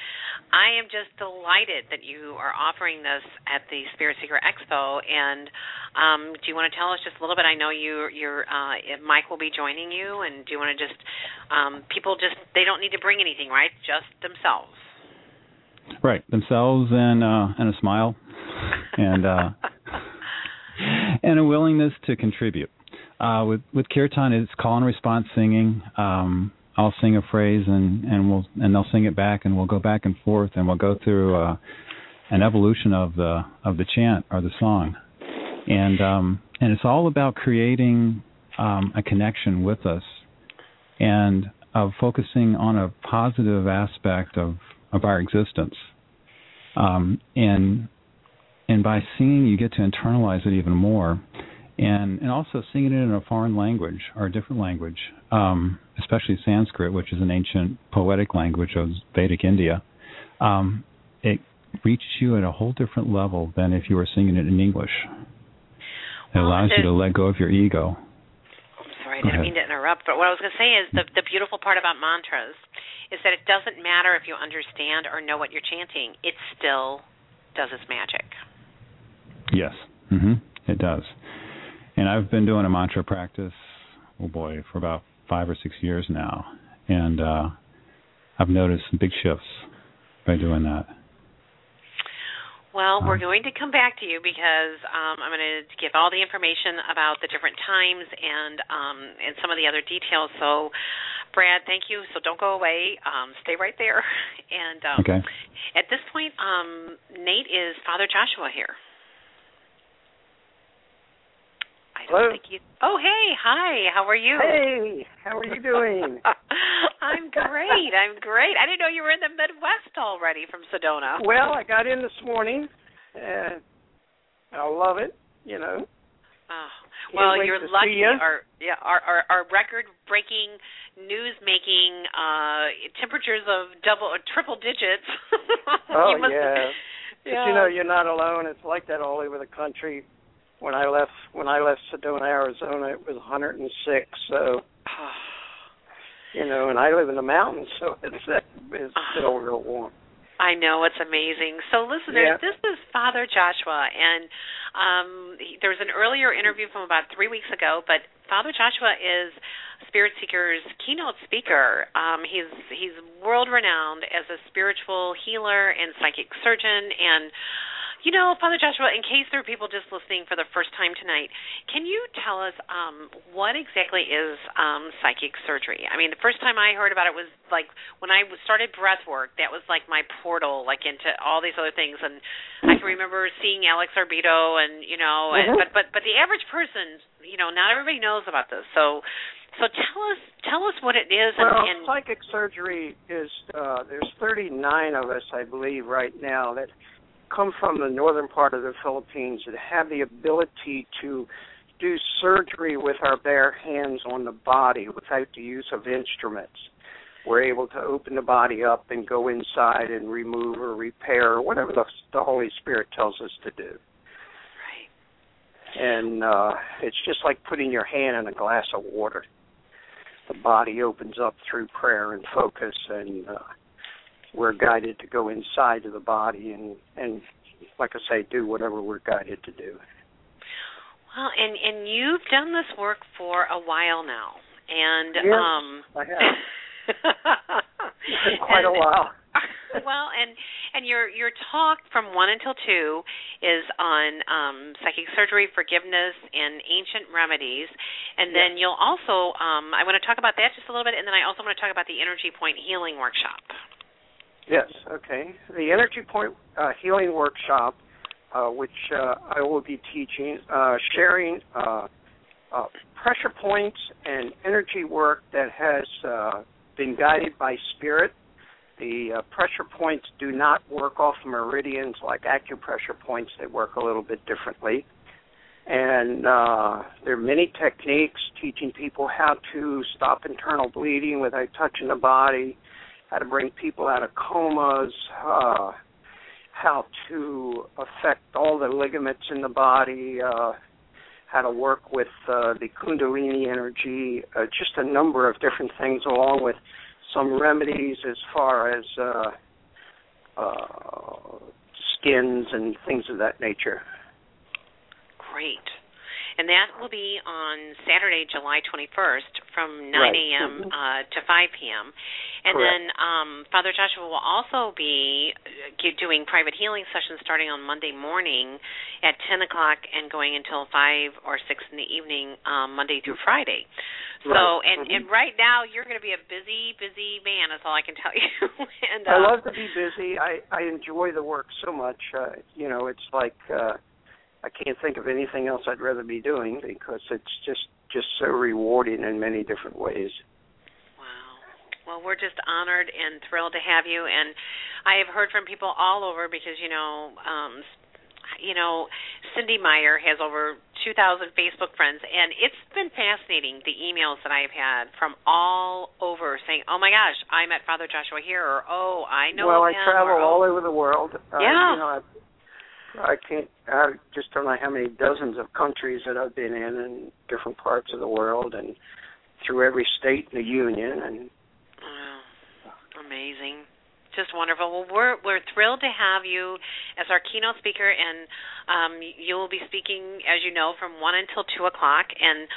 I am just delighted that you are offering this at the Spirit Seeker Expo. And um, do you want to tell us just a little bit? I know you, your uh, Mike will be joining you, and do you want to just um, people just they don't need to bring anything, right? Just themselves.
Right, themselves and uh, and a smile, and uh, and a willingness to contribute. Uh, with with kirtan, it's call and response singing. Um, I'll sing a phrase and and we'll and they'll sing it back, and we'll go back and forth, and we'll go through uh, an evolution of the of the chant or the song, and um, and it's all about creating um, a connection with us, and of focusing on a positive aspect of of our existence, um, and and by singing, you get to internalize it even more and and also singing it in a foreign language or a different language, um, especially Sanskrit, which is an ancient poetic language of Vedic India. Um, it reaches you at a whole different level than if you were singing it in English. It well, allows you to let go of your ego.
I'm sorry, I didn't mean to interrupt, but what I was going to say is the the beautiful part about mantras is that it doesn't matter if you understand or know what you're chanting; it still does its magic.
Yes, mm-hmm. it does. And I've been doing a mantra practice, oh boy, for about five or six years now, and uh, I've noticed some big shifts by doing that.
Well, we're um, going to come back to you because um, I'm going to give all the information about the different times and um, and some of the other details. So, Brad, thank you. So don't go away. Um, stay right there. And um,
okay.
at this point, um, Nate is Father Joshua here.
Hello? Think you.
Oh, hey, hi. How are you?
Hey, how are you doing?
I'm great. I'm great. I didn't know you were in the Midwest already from Sedona.
Well, I got in this morning, and I love it. You know.
Oh, well, you're lucky.
You.
Our yeah, our our, our record-breaking, news-making uh temperatures of double or triple digits.
oh yeah. yeah. But you know, you're not alone. It's like that all over the country when I left when I left Sedona, Arizona, it was 106. So, you know, and I live in the mountains, so it's it's still real warm.
I know it's amazing. So, listeners, yeah. this is Father Joshua, and um, he, there was an earlier interview from about three weeks ago. But Father Joshua is Spirit Seeker's keynote speaker. Um, he's he's world renowned as a spiritual healer and psychic surgeon, and You know, Father Joshua, in case there are people just listening for the first time tonight, can you tell us um, what exactly is um, psychic surgery? I mean, the first time I heard about it was like when I started breath work. That was like my portal, like into all these other things. And I can remember seeing Alex Orbito, and you know, mm-hmm. and, but but but the average person, you know, not everybody knows about this. So so tell us tell us what it is.
Well,
and, and
psychic surgery is uh, there's 39 of us, I believe, right now that come from the northern part of the Philippines that have the ability to do surgery with our bare hands on the body without the use of instruments. We're able to open the body up and go inside and remove or repair or whatever the, the Holy Spirit tells us to do.
Right.
And uh, it's just like putting your hand in a glass of water. The body opens up through prayer and focus, and uh, we're guided to go inside of the body and and like I say, do whatever we're guided to do.
Well, and and you've done this work for a while now, and
yes,
um,
I have. quite a while.
well, and and your your talk from one until two is on um, psychic surgery, forgiveness, and ancient remedies, and then you'll also um, I want to talk about that just a little bit, and then I also want to talk about the energy point healing workshop.
Yes, okay. The Energy Point uh, Healing Workshop, uh, which uh, I will be teaching, uh, sharing uh, uh, pressure points and energy work that has been guided by spirit. The pressure points do not work off meridians like acupressure points, they work a little bit differently. And there are many techniques teaching people how to stop internal bleeding without touching the body how to bring people out of comas, uh, how to affect all the ligaments in the body, uh, how to work with uh, the Kundalini energy, uh, just a number of different things, along with some remedies as far as uh, uh, skins and things of that nature.
Great and that will be on Saturday, July 21st, from 9
right.
a.m.
Mm-hmm.
Uh, to 5 p.m. And
Correct.
then um, Father Joshua will also be uh, doing private healing sessions starting on Monday morning at 10 o'clock and going until 5 or 6 in the evening, um, Monday through Friday. So,
right.
and
mm-hmm.
and right now you're going to be a busy, busy man. That's all I can tell you. and
uh,
I
love to be busy. I I enjoy the work so much. Uh, you know, it's like. uh I can't think of anything else I'd rather be doing because it's just just so rewarding in many different ways.
Wow. Well, we're just honored and thrilled to have you and I have heard from people all over because you know um you know, Cynde Meyer has over 2,000 Facebook friends, and it's been fascinating the emails that I've had from all over saying, "Oh my gosh, I met Father Joshua here," or "Oh, I know."
Well, I travel
or,
all
oh.
over the world.
Yeah.
Uh, you know, I've I can't. I just don't know how many dozens of countries that I've been in, in different parts of the world, and through every state in the union. And
wow, amazing, just wonderful. Well, we're we're thrilled to have you as our keynote speaker, and um, you will be speaking, as you know, from one until two o'clock, and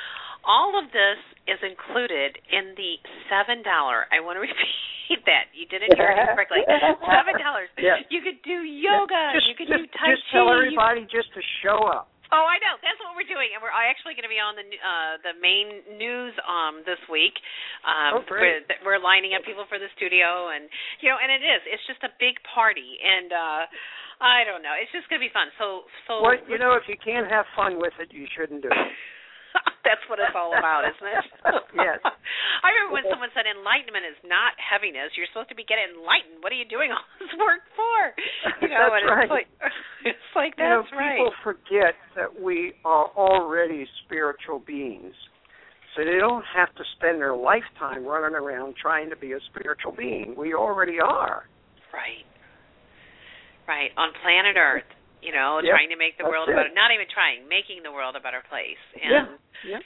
all of this is included in the seven dollar. I want to repeat that. You didn't hear it correctly. Seven dollars.
Yeah.
You could do yoga.
Just,
you could
just,
do tai
just
chi.
tell everybody just to show up.
Oh, I know. That's what we're doing, and we're actually going to be on the uh, the main news um, this week. Um,
oh, great.
We're, we're lining up people for the studio, and you know, and it is. It's just a big party, and uh, I don't know. It's just going to be fun. So, so.
Well, you know, if you can't have fun with it, you shouldn't do it.
That's what it's all about, isn't it?
yes.
I remember when someone said enlightenment is not heaviness. You're supposed to be getting enlightened. What are you doing all this work for? You know,
that's
and
right.
it's like it's like
you
that's
know,
right.
People forget that we are already spiritual beings. So they don't have to spend their lifetime running around trying to be a spiritual being. We already are.
Right. Right. On planet Earth you know,
yep,
trying to make the world
it.
a better not even trying, making the world a better place.
yeah.
And
yeah.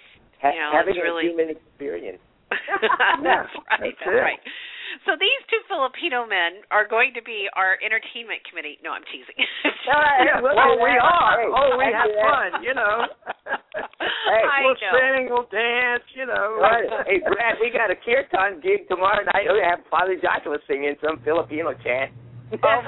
you know,
having
it's really
a human experience.
yes,
right,
that's,
that's right. So these two Filipino men are going to be our entertainment committee. No, I'm teasing.
yeah, well, oh, we are.
Hey,
oh, we
I
have
do that.
fun, you know.
Hey,
I
we'll
know.
sing, we'll dance, you know.
Right. Hey, Brad, we got a kirtan gig tomorrow night. We have Father Joshua singing some Filipino chant.
Oh,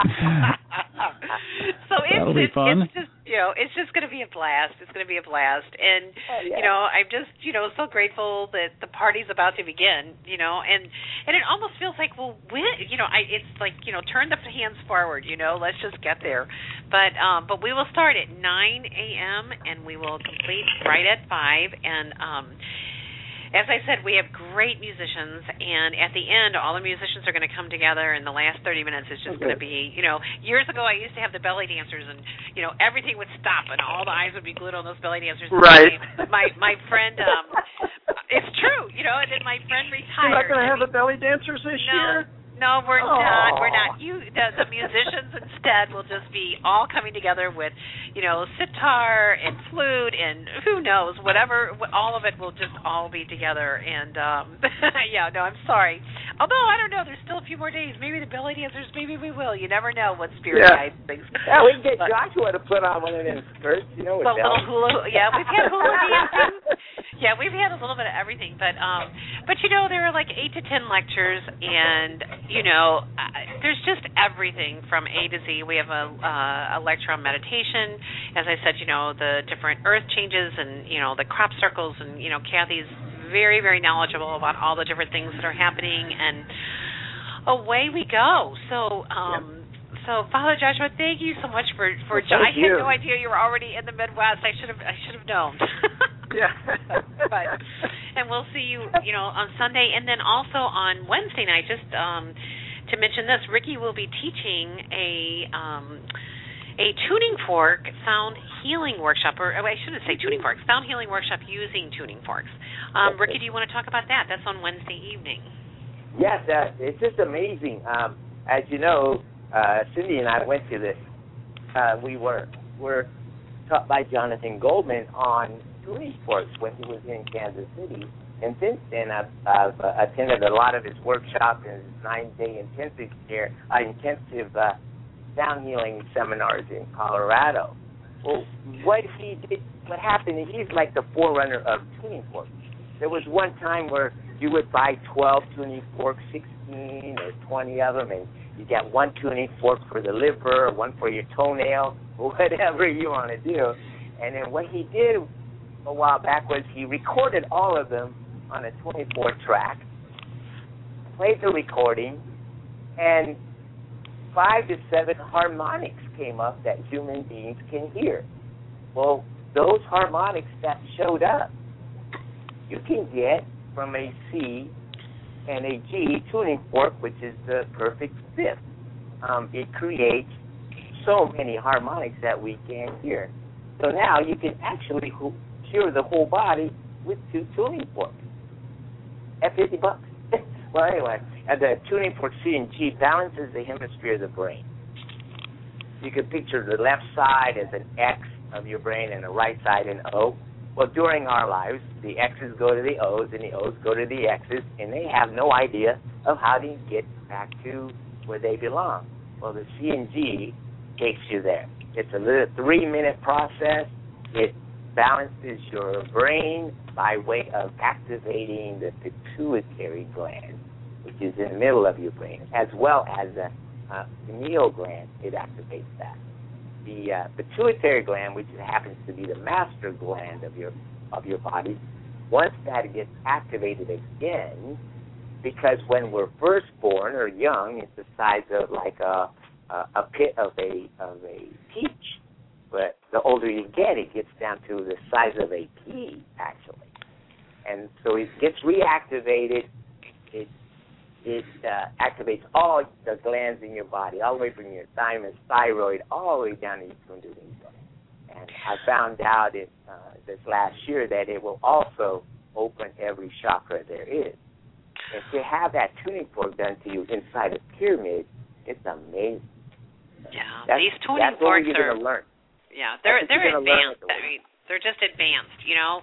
so it's,
That'll be
it's,
fun.
it's just you know it's just going to be a blast. It's going to be a blast, and
oh, yeah.
you know I'm just you know so grateful that the party's about to begin. You know, and and it almost feels like well when you know I it's like you know turn the hands forward. You know, let's just get there. But um but we will start at 9 a.m. and we will complete right at five and um as I said, we have great musicians, and at the end, all the musicians are going to come together, and the last 30 minutes is just going to be, you know, years ago I used to have the belly dancers, and you know everything would stop, and all the eyes would be glued on those belly dancers.
Right.
My my friend, um, it's true, you know, and then my friend retired.
You're not going to have the belly dancers this
no,
year.
No, we're
Aww.
not. We're not. You, the, the musicians instead will just be all coming together with, you know, sitar and flute and who knows, whatever. All of it will just all be together. And um yeah, no, I'm sorry. Although I don't know, there's still a few more days. Maybe the belly dancers. Maybe we will. You never know what spirit
Yeah.
guides things.
Yeah, we can get
But-
Joshua to put on one of them skirts, you know, with
well, little hula. Yeah, we've had hula dancing. Yeah, we've had a little bit of everything, but um, but you know there are like eight to ten lectures, and you know there's just everything from A to Z. We have a uh, a lecture on meditation, as I said, you know the different earth changes, and you know the crop circles, and you know Kathy's very very knowledgeable about all the different things that are happening, and away we go. So. um So, Father Joshua, thank you so much for for.
Well,
I had
you.
no idea you were already in the Midwest. I should have I should have known.
Yeah.
but and we'll see you, you know, on Sunday, and then also on Wednesday night. Just um, to mention this, Ricky will be teaching a um, a tuning fork sound healing workshop, or oh, I shouldn't say tuning forks, sound healing workshop using tuning forks. Um, Ricky, do you want to talk about that? That's on Wednesday evening.
Yes, uh, it's just amazing. Um, as you know, uh, Cynde and I went to this. Uh, we were were taught by Jonathan Goldman on tuning forks when he was in Kansas City, and since then I've, I've uh, attended a lot of his workshops and his nine-day intensive care, uh, intensive uh, sound healing seminars in Colorado. Well, what he did, what happened? He's like the forerunner of tuning forks. There was one time where you would buy 12 tuning forks, 16 or 20 of them, and you get one tuning fork for the liver, one for your toenail, whatever you want to do. And then what he did a while back was he recorded all of them on a 24 track, played the recording, and five to seven harmonics came up that human beings can hear. Well, those harmonics that showed up, you can get from a C and a G tuning fork, which is the perfect fifth. Um, it creates so many harmonics that we can't hear. So now you can actually hear the whole body with two tuning forks at 50 bucks. well, anyway, and the tuning fork C and G balances the hemisphere of the brain. You can picture the left side as an X of your brain and the right side an O. Well, during our lives, the X's go to the O's and the O's go to the X's, and they have no idea of how to get back to where they belong. Well, the C and G takes you there. It's a little three-minute process. It balances your brain by way of activating the pituitary gland, which is in the middle of your brain, as well as the uh, pineal gland. It activates that. The uh, pituitary gland, which happens to be the master gland of your of your body, once that gets activated again, because when we're first born or young, it's the size of like a a, a pit of a of a peach. But the older you get, it gets down to the size of a pea, actually. And so it gets reactivated. It it uh, activates all the glands in your body, all the way from your thymus, thyroid, all the way down to your kundalini. And I found out it uh, this last year that it will also open every chakra there is. If you have that tuning fork done to you inside a pyramid, it's amazing.
Yeah,
That's,
these tuning forks are
going to learn.
Yeah they're they're
you're gonna learn
advanced. i mean they're just advanced you know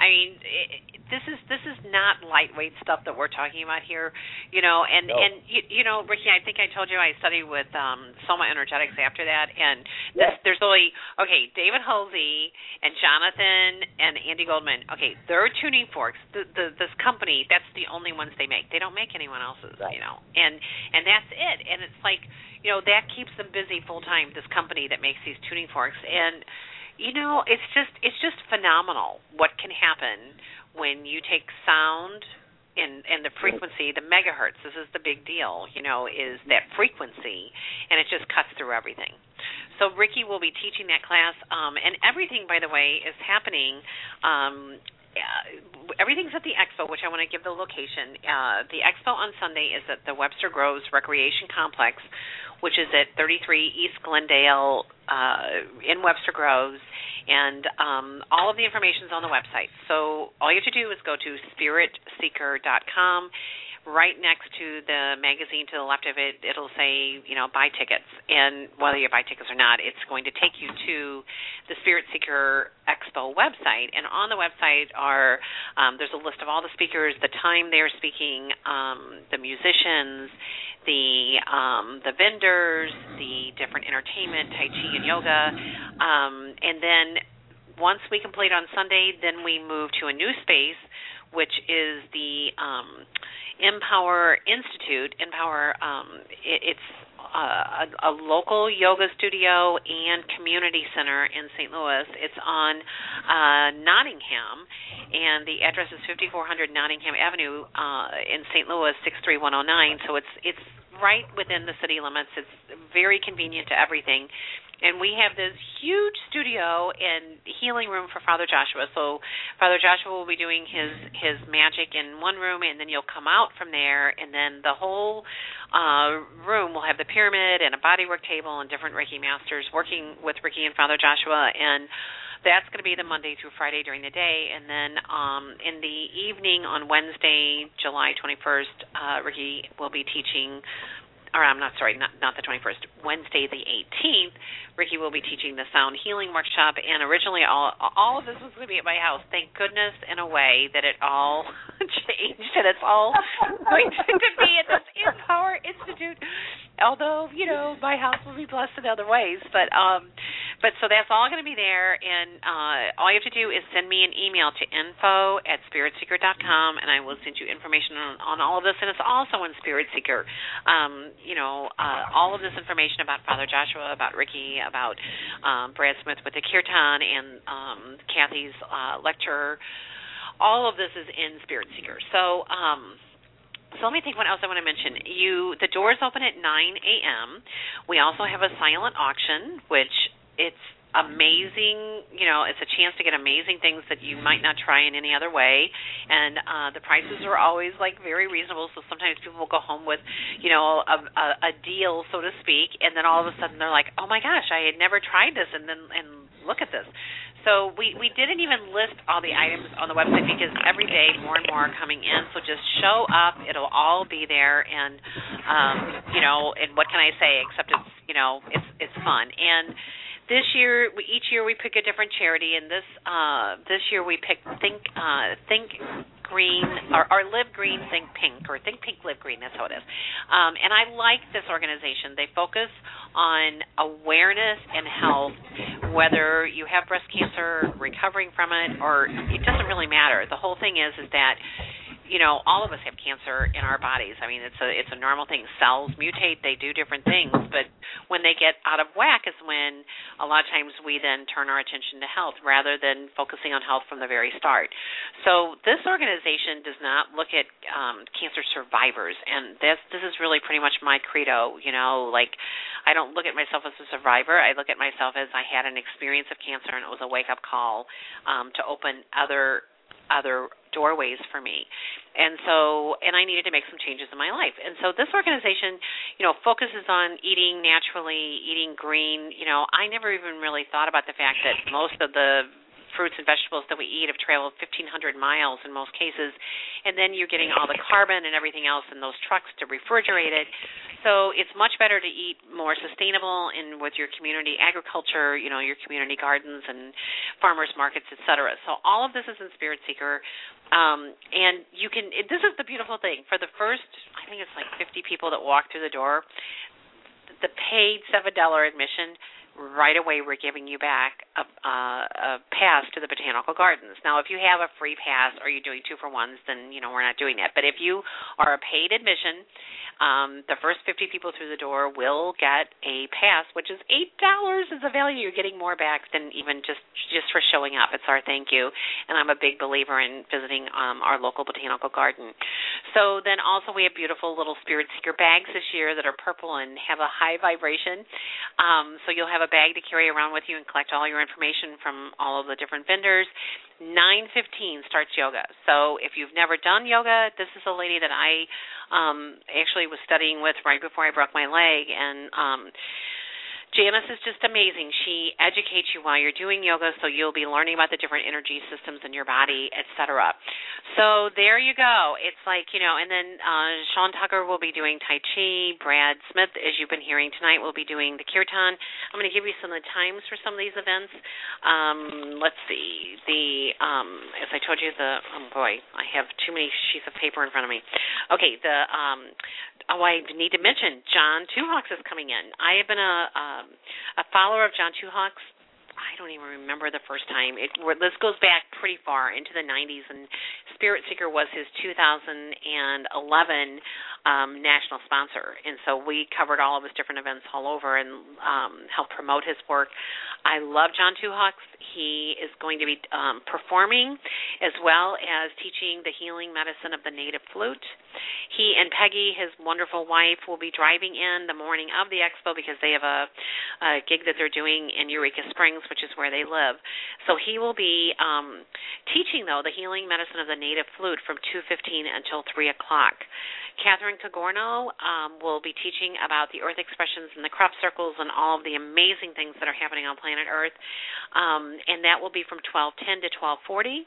I mean, it, this is this is not lightweight stuff that we're talking about here, you know. And
no.
and you, you know, Ricky, I think I told you I studied with um Soma Energetics after that, and this, there's only okay, David Halsey and Jonathan and Andi Goldman. Okay, they're tuning forks. The, the this company, that's the only ones they make. They don't make anyone else's,
right.
you know. And and that's it. And it's like, you know, that keeps them busy full time. This company that makes these tuning forks and you know, it's just it's just phenomenal what can happen when you take sound and and the frequency, the megahertz. This is the big deal, you know, is that frequency, and it just cuts through everything. So Ricky will be teaching that class, um, and everything, by the way, is happening. Um, uh, everything's at the expo, which I want to give the location. Uh, the expo on Sunday is at the Webster Groves Recreation Complex, which is at 33 East Glendale uh, in Webster Groves, and um, all of the information is on the website. So all you have to do is go to spiritseeker.com right next to the magazine to the left of it it'll say you know buy tickets. And whether you buy tickets or not it's going to take you to the spirit seeker expo website. And on the website are um, there's a list of all the speakers the time they're speaking um, the musicians the um, the vendors the different entertainment tai chi and yoga. Um, and then once we complete on sunday then we move to a new space which is the um, Empower Institute. Empower, um, it, it's uh, a, a local yoga studio and community center in St. Louis. It's on uh, Nottingham, and the address is 5400 Nottingham Avenue uh, in St. Louis 63109. So it's it's right within the city limits. It's very convenient to everything and we have this huge studio and healing room for Father Joshua. So Father Joshua will be doing his his magic in one room, and then you'll come out from there, and then the whole uh, room will have the pyramid and a bodywork table and different Reiki masters working with Ricky and Father Joshua and that's going to be the Monday through Friday during the day, and then um, in the evening on Wednesday, July 21st, uh, Ricky will be teaching or I'm not sorry, not not the 21st, Wednesday the 18th, Ricky will be teaching the sound healing workshop. And originally, all all of this was going to be at my house. Thank goodness, in a way, that it all changed, and it's all going to be at this Empower Institute. Although you know, my house will be blessed in other ways, but um, but so that's all going to be there, and uh, all you have to do is send me an email to info at spiritseeker.com, and I will send you information on, on all of this. And it's also in Spirit Seeker. Um, you know, uh, all of this information about Father Joshua, about Ricky, about um, Brad Smith with the Kirtan, and um, Kathy's uh, lecture. All of this is in Spirit Seeker. So. Um, so let me think what else I want to mention. You the doors open at 9 a.m. We also have a silent auction, which it's amazing you know it's a chance to get amazing things that you might not try in any other way. And uh the prices are always like very reasonable. So sometimes people will go home with you know a a, a deal so to speak and then all of a sudden they're like oh my gosh i had never tried this and then and look at this. So we we didn't even list all the items on the website because every day more and more are coming in. So just show up. It'll all be there. And um you know and what can i say? Except it's you know it's it's fun. And this year we, each year we pick a different charity and this uh this year we picked think uh think green or, or live green think pink or think pink live green that's how it is. Um and i like this organization. They focus on awareness and health whether you have breast cancer recovering from it or it doesn't really matter. The whole thing is is that you know, all of us have cancer in our bodies. I mean, it's a it's a normal thing. Cells mutate, they do different things, but when they get out of whack is when a lot of times we then turn our attention to health rather than focusing on health from the very start. So this organization does not look at um cancer survivors and this this is really pretty much my credo, you know, like I don't look at myself as a survivor. I look at myself as I had an experience of cancer and it was a wake up call um to open other other doorways for me. And so, and I needed to make some changes in my life. And so this organization, you know, focuses on eating naturally, eating green. You know, I never even really thought about the fact that most of the fruits and vegetables that we eat have traveled 1500 miles in most cases and then you're getting all the carbon and everything else in those trucks to refrigerate it so it's much better to eat more sustainable and with your community agriculture, you know, your community gardens and farmers markets, etc. So all of this is in Spirit Seeker. Um, and you can. It, this is the beautiful thing. For the first, I think it's like 50 people that walk through the door, the paid seven dollar admission right away we're giving you back a, a pass to the botanical gardens. Now, if you have a free pass or you're doing two for ones, then you know we're not doing that. But if you are a paid admission, um, the first 50 people through the door will get a pass, which is eight dollars is a value. You're getting more back than even just just for showing up. It's our thank you, and I'm a big believer in visiting um, our local botanical garden. So then also we have beautiful little spirit seeker bags this year that are purple and have a high vibration. Um, so you'll have a bag to carry around with you and collect all your information from all of the different vendors. 9:15 starts yoga. So if you've never done yoga, this is a lady that I um actually was studying with right before I broke my leg and um Janice is just amazing. She educates you while you're doing yoga, so you'll be learning about the different energy systems in your body, etc. So there you go. It's like you know, and then uh, Sean Tucker will be doing Tai Chi. Brad Smith, as you've been hearing tonight, will be doing the Kirtan. I'm going to give you some of the times for some of these events. Um, let's see. The um, as I told you, the oh boy, I have too many sheets of paper in front of me. Okay, the um, oh, I need to mention John Hawks is coming in. I have been a um, a follower of John Two Hawks. I don't even remember the first time. It this goes back pretty far into the 90s, and Spirit Seeker was his 2011 um, national sponsor, and so we covered all of his different events all over and um, helped promote his work. I love John Two He is going to be um, performing as well as teaching the healing medicine of the native flute. He and Peggy, his wonderful wife, will be driving in the morning of the expo because they have a, a gig that they're doing in Eureka Springs, which is where they live. So he will be um, teaching though the healing medicine of the native flute from 2:15 until 3 o'clock. Catherine Cogorno um, will be teaching about the Earth expressions and the crop circles and all of the amazing things that are happening on planet Earth, um, and that will be from 12:10 to 12:40.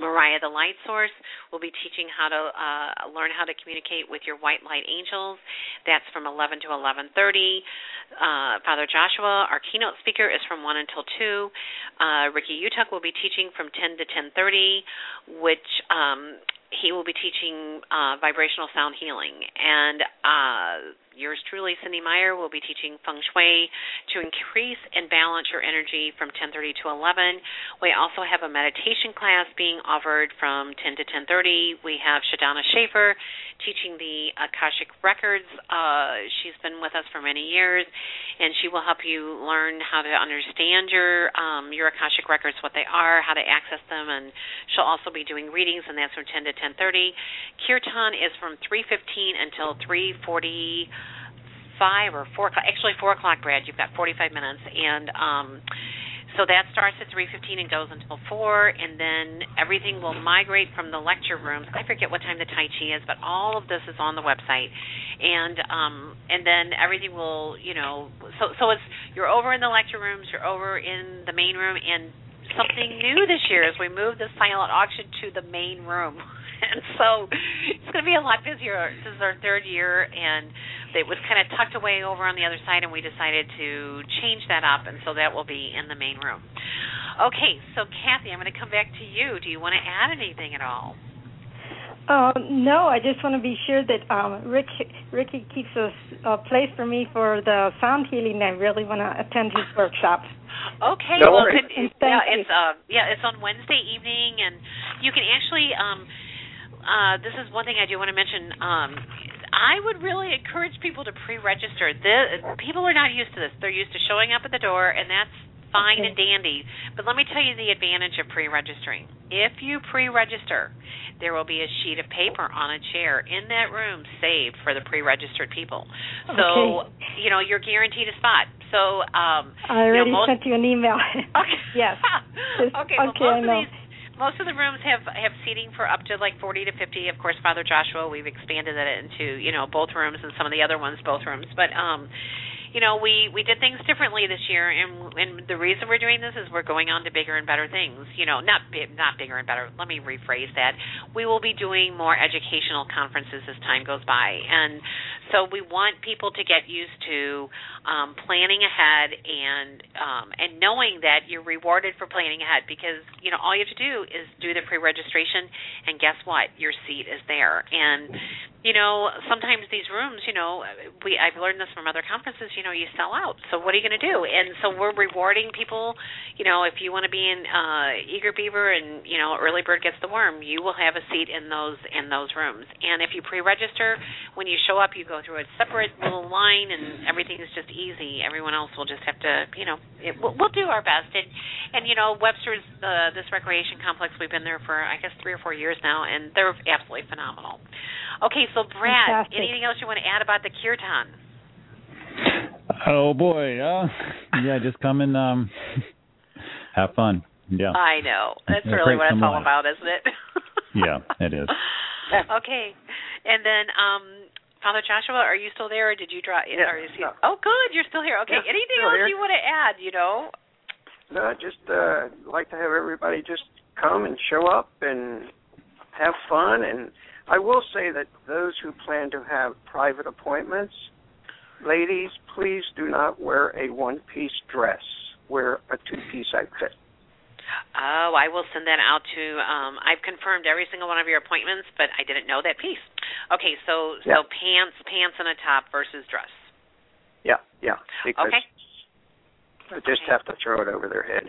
Mariah the Light Source will be teaching how to uh, learn how to communicate with your white light angels. That's from 11 to 11:30. Uh, Father Joshua, our keynote speaker, is from 1 until 2. Uh, Ricky Yutuc will be teaching from 10 to 10:30, which um, he will be teaching uh, vibrational sound healing. And uh, yours truly, Cynde Meyer, will be teaching feng shui to increase and balance your energy from 10:30 to 11. We also have a meditation class being offered from 10 to 10:30. We have Shadana Schaefer teaching the Akashic Records. Uh, she's been with us for many years, and she will help you learn how to understand your um, your Akashic Records, what they are, how to access them, and she'll also be doing readings, and that's from 10 to 10:30. Kirtan is from 3:15 until 3:40 five or four o'clock. Actually, four o'clock, Brad. You've got 45 minutes, and um, so that starts at 3:15 and goes until four, and then everything will migrate from the lecture rooms. I forget what time the Tai Chi is, but all of this is on the website, and um, and then everything will, you know, so so it's you're over in the lecture rooms, you're over in the main room, and something new this year is we moved the silent auction to the main room. and so it's going to be a lot busier. This is our third year, and it was kind of tucked away over on the other side, and we decided to change that up, and so that will be in the main room. Okay, so Kathy, I'm going to come back to you. Do you want to add anything at all?
Uh, no, I just want to be sure that um, Rick Ricky keeps a, a place for me for the sound healing. I really want to attend his workshop.
Okay, no well, it, yeah, it's uh, yeah, it's on Wednesday evening, and you can actually um, uh, this is one thing I do want to mention. Um, I would really encourage people to pre-register. The, people are not used to this. They're used to showing up at the door, and that's fine okay. and dandy. But let me tell you the advantage of pre-registering. If you pre-register, there will be a sheet of paper on a chair in that room saved for the pre-registered people. So
okay.
you know you're guaranteed a spot. So um,
I already
you know, most,
sent you an email.
okay.
yes.
okay. Well, most of these most of the rooms have have seating for up to like 40 to 50. Of course, Father Joshua, we've expanded that into you know both rooms and some of the other ones both rooms. But um, you know, we we did things differently this year, and and the reason we're doing this is we're going on to bigger and better things. You know, not not bigger and better. Let me rephrase that. We will be doing more educational conferences as time goes by, and so we want people to get used to um, planning ahead and um, and knowing that you're rewarded for planning ahead because you know all you have to do is do the pre-registration, and guess what? Your seat is there, and you know, sometimes these rooms, you know, we I've learned this from other conferences, you know, you sell out. So what are you going to do? And so we're rewarding people, you know, if you want to be in uh Eager Beaver and, you know, early bird gets the worm, you will have a seat in those in those rooms. And if you pre-register, when you show up, you go through a separate little line and everything is just easy. Everyone else will just have to, you know, it, we'll, we'll do our best. And and you know, Webster's uh this recreation complex, we've been there for I guess 3 or 4 years now and they're absolutely phenomenal. Okay, so Brad,
Fantastic.
anything else you want to add about the kirtan?
Oh boy, uh, yeah, just come and um, have fun. Yeah.
I know. That's
Yeah,
really what it's all
laws.
about, isn't it?
yeah, it is.
okay. And then um Father Joshua, are you still there or did you drop
Yeah,
are you
no.
Oh good, you're still here. Okay.
Yeah,
anything else
here.
you want to add, you know?
No, I just uh like to have everybody just come and show up and have fun and I will say that those who plan to have private appointments, ladies, please do not wear a one-piece dress. Wear a two-piece outfit.
Oh, I will send that out to um I've confirmed every single one of your appointments, but I didn't know that piece. Okay, so so pants pants and a top versus dress.
Yeah, yeah.
Okay.
I just have to throw it over their head.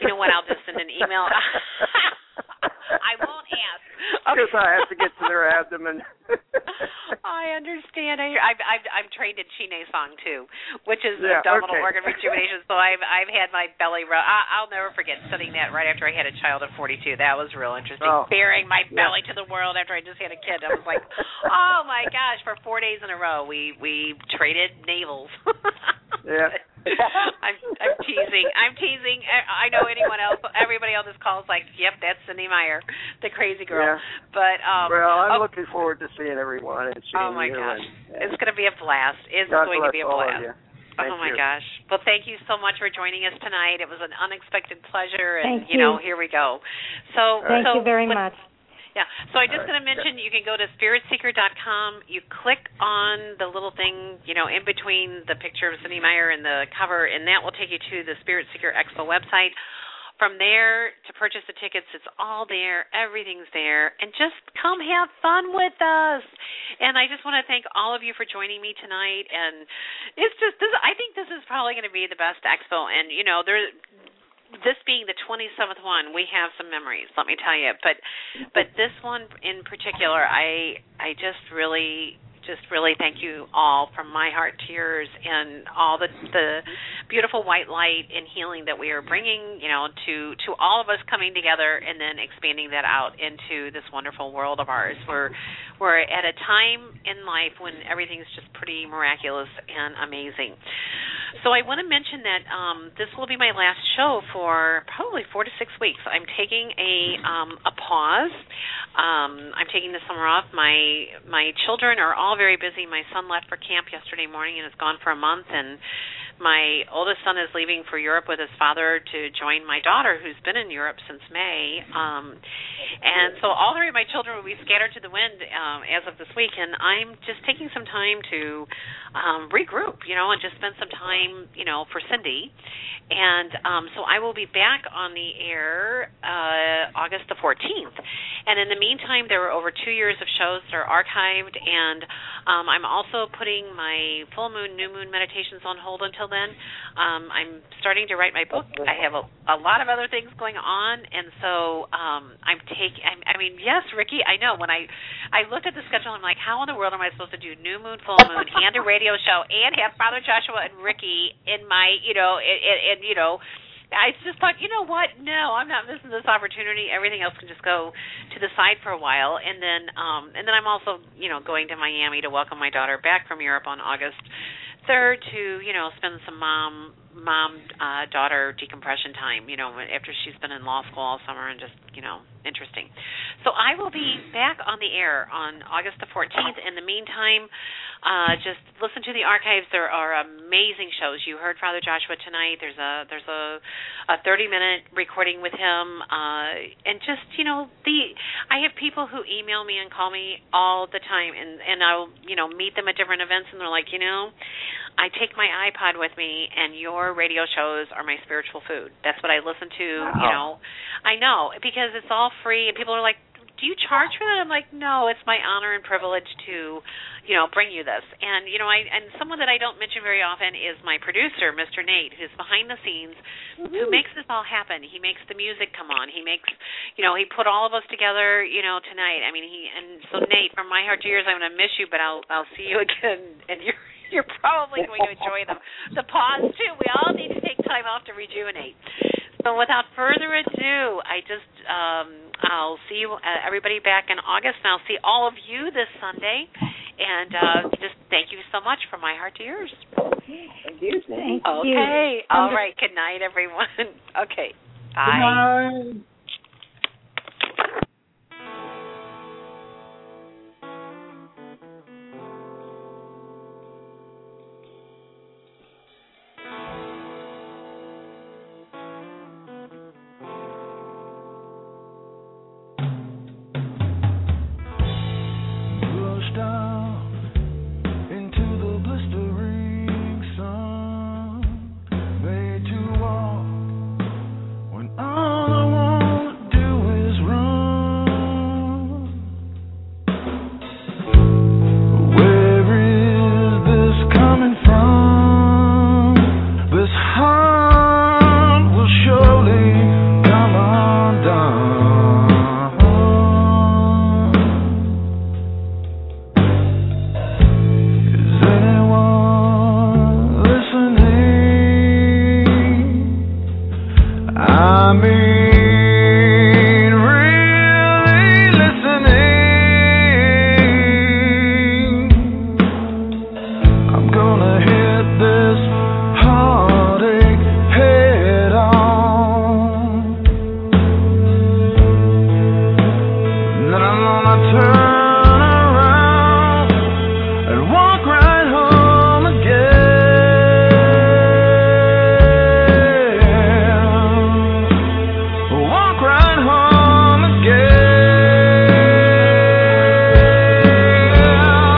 You know what? I'll just send an email. I won't ask. Okay.
Because I have to get to their abdomen.
I understand. I, I've I've I'm trained in Chine Song too, which is
Yeah,
abdominal
okay.
organ rejuvenation. So I've I've had my belly rub. I, I'll never forget studying that right after I had a child at 42. That was real interesting.
Oh.
Bearing my
Yeah.
belly to the world after I just had a kid. I was like, oh my gosh! For four days in a row, we we traded navels.
Yeah.
I'm I'm teasing. I'm teasing. I, I know anyone else. Everybody on this call is like, "Yep, that's Cynde Meyer, the crazy girl."
Yeah.
But um,
well, I'm
oh,
looking forward to seeing everyone and seeing
Oh my
you.
gosh,
and,
it's going to be a blast. It's
God
going to be a
all of
blast.
you. Thank
oh my
you.
gosh. Well, thank you so much for joining us tonight. It was an unexpected pleasure, and
Thank
you know, here we go. So,
Thank
so
you very
with-
much.
Yeah. So I just
All
going to mention you can go to spiritseeker.com. You click on the little thing, you know, in between the picture of Cynde Meyer and the cover, and that will take you to the Spirit Seeker Expo website. From there to purchase the tickets, it's all there. Everything's there, and just come have fun with us. And I just want to thank all of you for joining me tonight. And it's just this. I think this is probably going to be the best expo. And you know, there this being the 27th one, we have some memories, let me tell you. But but this one in particular, I I just really just really thank you all from my heart to yours and all the the beautiful white light and healing that we are bringing, you know, to to all of us coming together and then expanding that out into this wonderful world of ours. We're we're at a time in life when everything's just pretty miraculous and amazing. So I want to mention that um, this will be my last show for probably four to six weeks. I'm taking a um, a pause. Um, I'm taking the summer off. My my children are all very busy. My son left for camp yesterday morning and is gone for a month, and my oldest son is leaving for Europe with his father to join my daughter, who's been in Europe since May. Um, and so all three of my children will be scattered to the wind um, as of this week, and I'm just taking some time to um, regroup, you know, and just spend some time, you know, for Cynde. And um, so I will be back on the air uh, August the 14th. And in the meantime, there were over two years of shows that are archived, and um, I'm also putting my full moon, new moon meditations on hold until then. Um, I'm starting to write my book. I have a, a lot of other things going on, and so um, I'm taking. I mean, yes, Ricky, I know. When I I looked at the schedule, I'm like, how in the world am I supposed to do new moon, full moon, and a radio show, and have Father Joshua and Ricky in my, you know, and, and, and you know. I just thought, you know what? No, I'm not missing this opportunity. Everything else can just go to the side for a while, and then, um, and then I'm also, you know, going to Miami to welcome my daughter back from Europe on August third to, you know, spend some mom, mom, uh, daughter decompression time. You know, after she's been in law school all summer and just, you know, interesting. So I will be back on the air on August the 14th. In the meantime, uh, just listen to the archives. There are amazing shows. You heard Father Joshua tonight. There's a there's a a 30 minute recording with him, uh, and just you know the I have people who email me and call me all the time, and and I'll you know meet them at different events, and they're like, you know, I take my iPod with me, and your radio shows are my spiritual food. That's what I listen to. Wow. You know, I know because it's all free, and people are like, do you charge for that? I'm like, no, it's my honor and privilege to, you know, bring you this. And you know, I and someone that I don't mention very often is my producer, Mr. Nate, who's behind the scenes, mm-hmm. who makes this all happen. He makes the music come on. He makes, you know, he put all of us together, you know, tonight. I mean, he and so Nate, from my heart to yours, I'm going to miss you, but I'll I'll see you again, and you're you're probably going to enjoy them. The pause too. We all need to take time off to rejuvenate. So without further ado, I just um, I'll see you uh, everybody back in August, and I'll see all of you this Sunday. And uh, just thank you so much from my heart to yours.
Thank you.
Thank
okay.
You.
All right. Good night, everyone. okay. Bye.
Good night.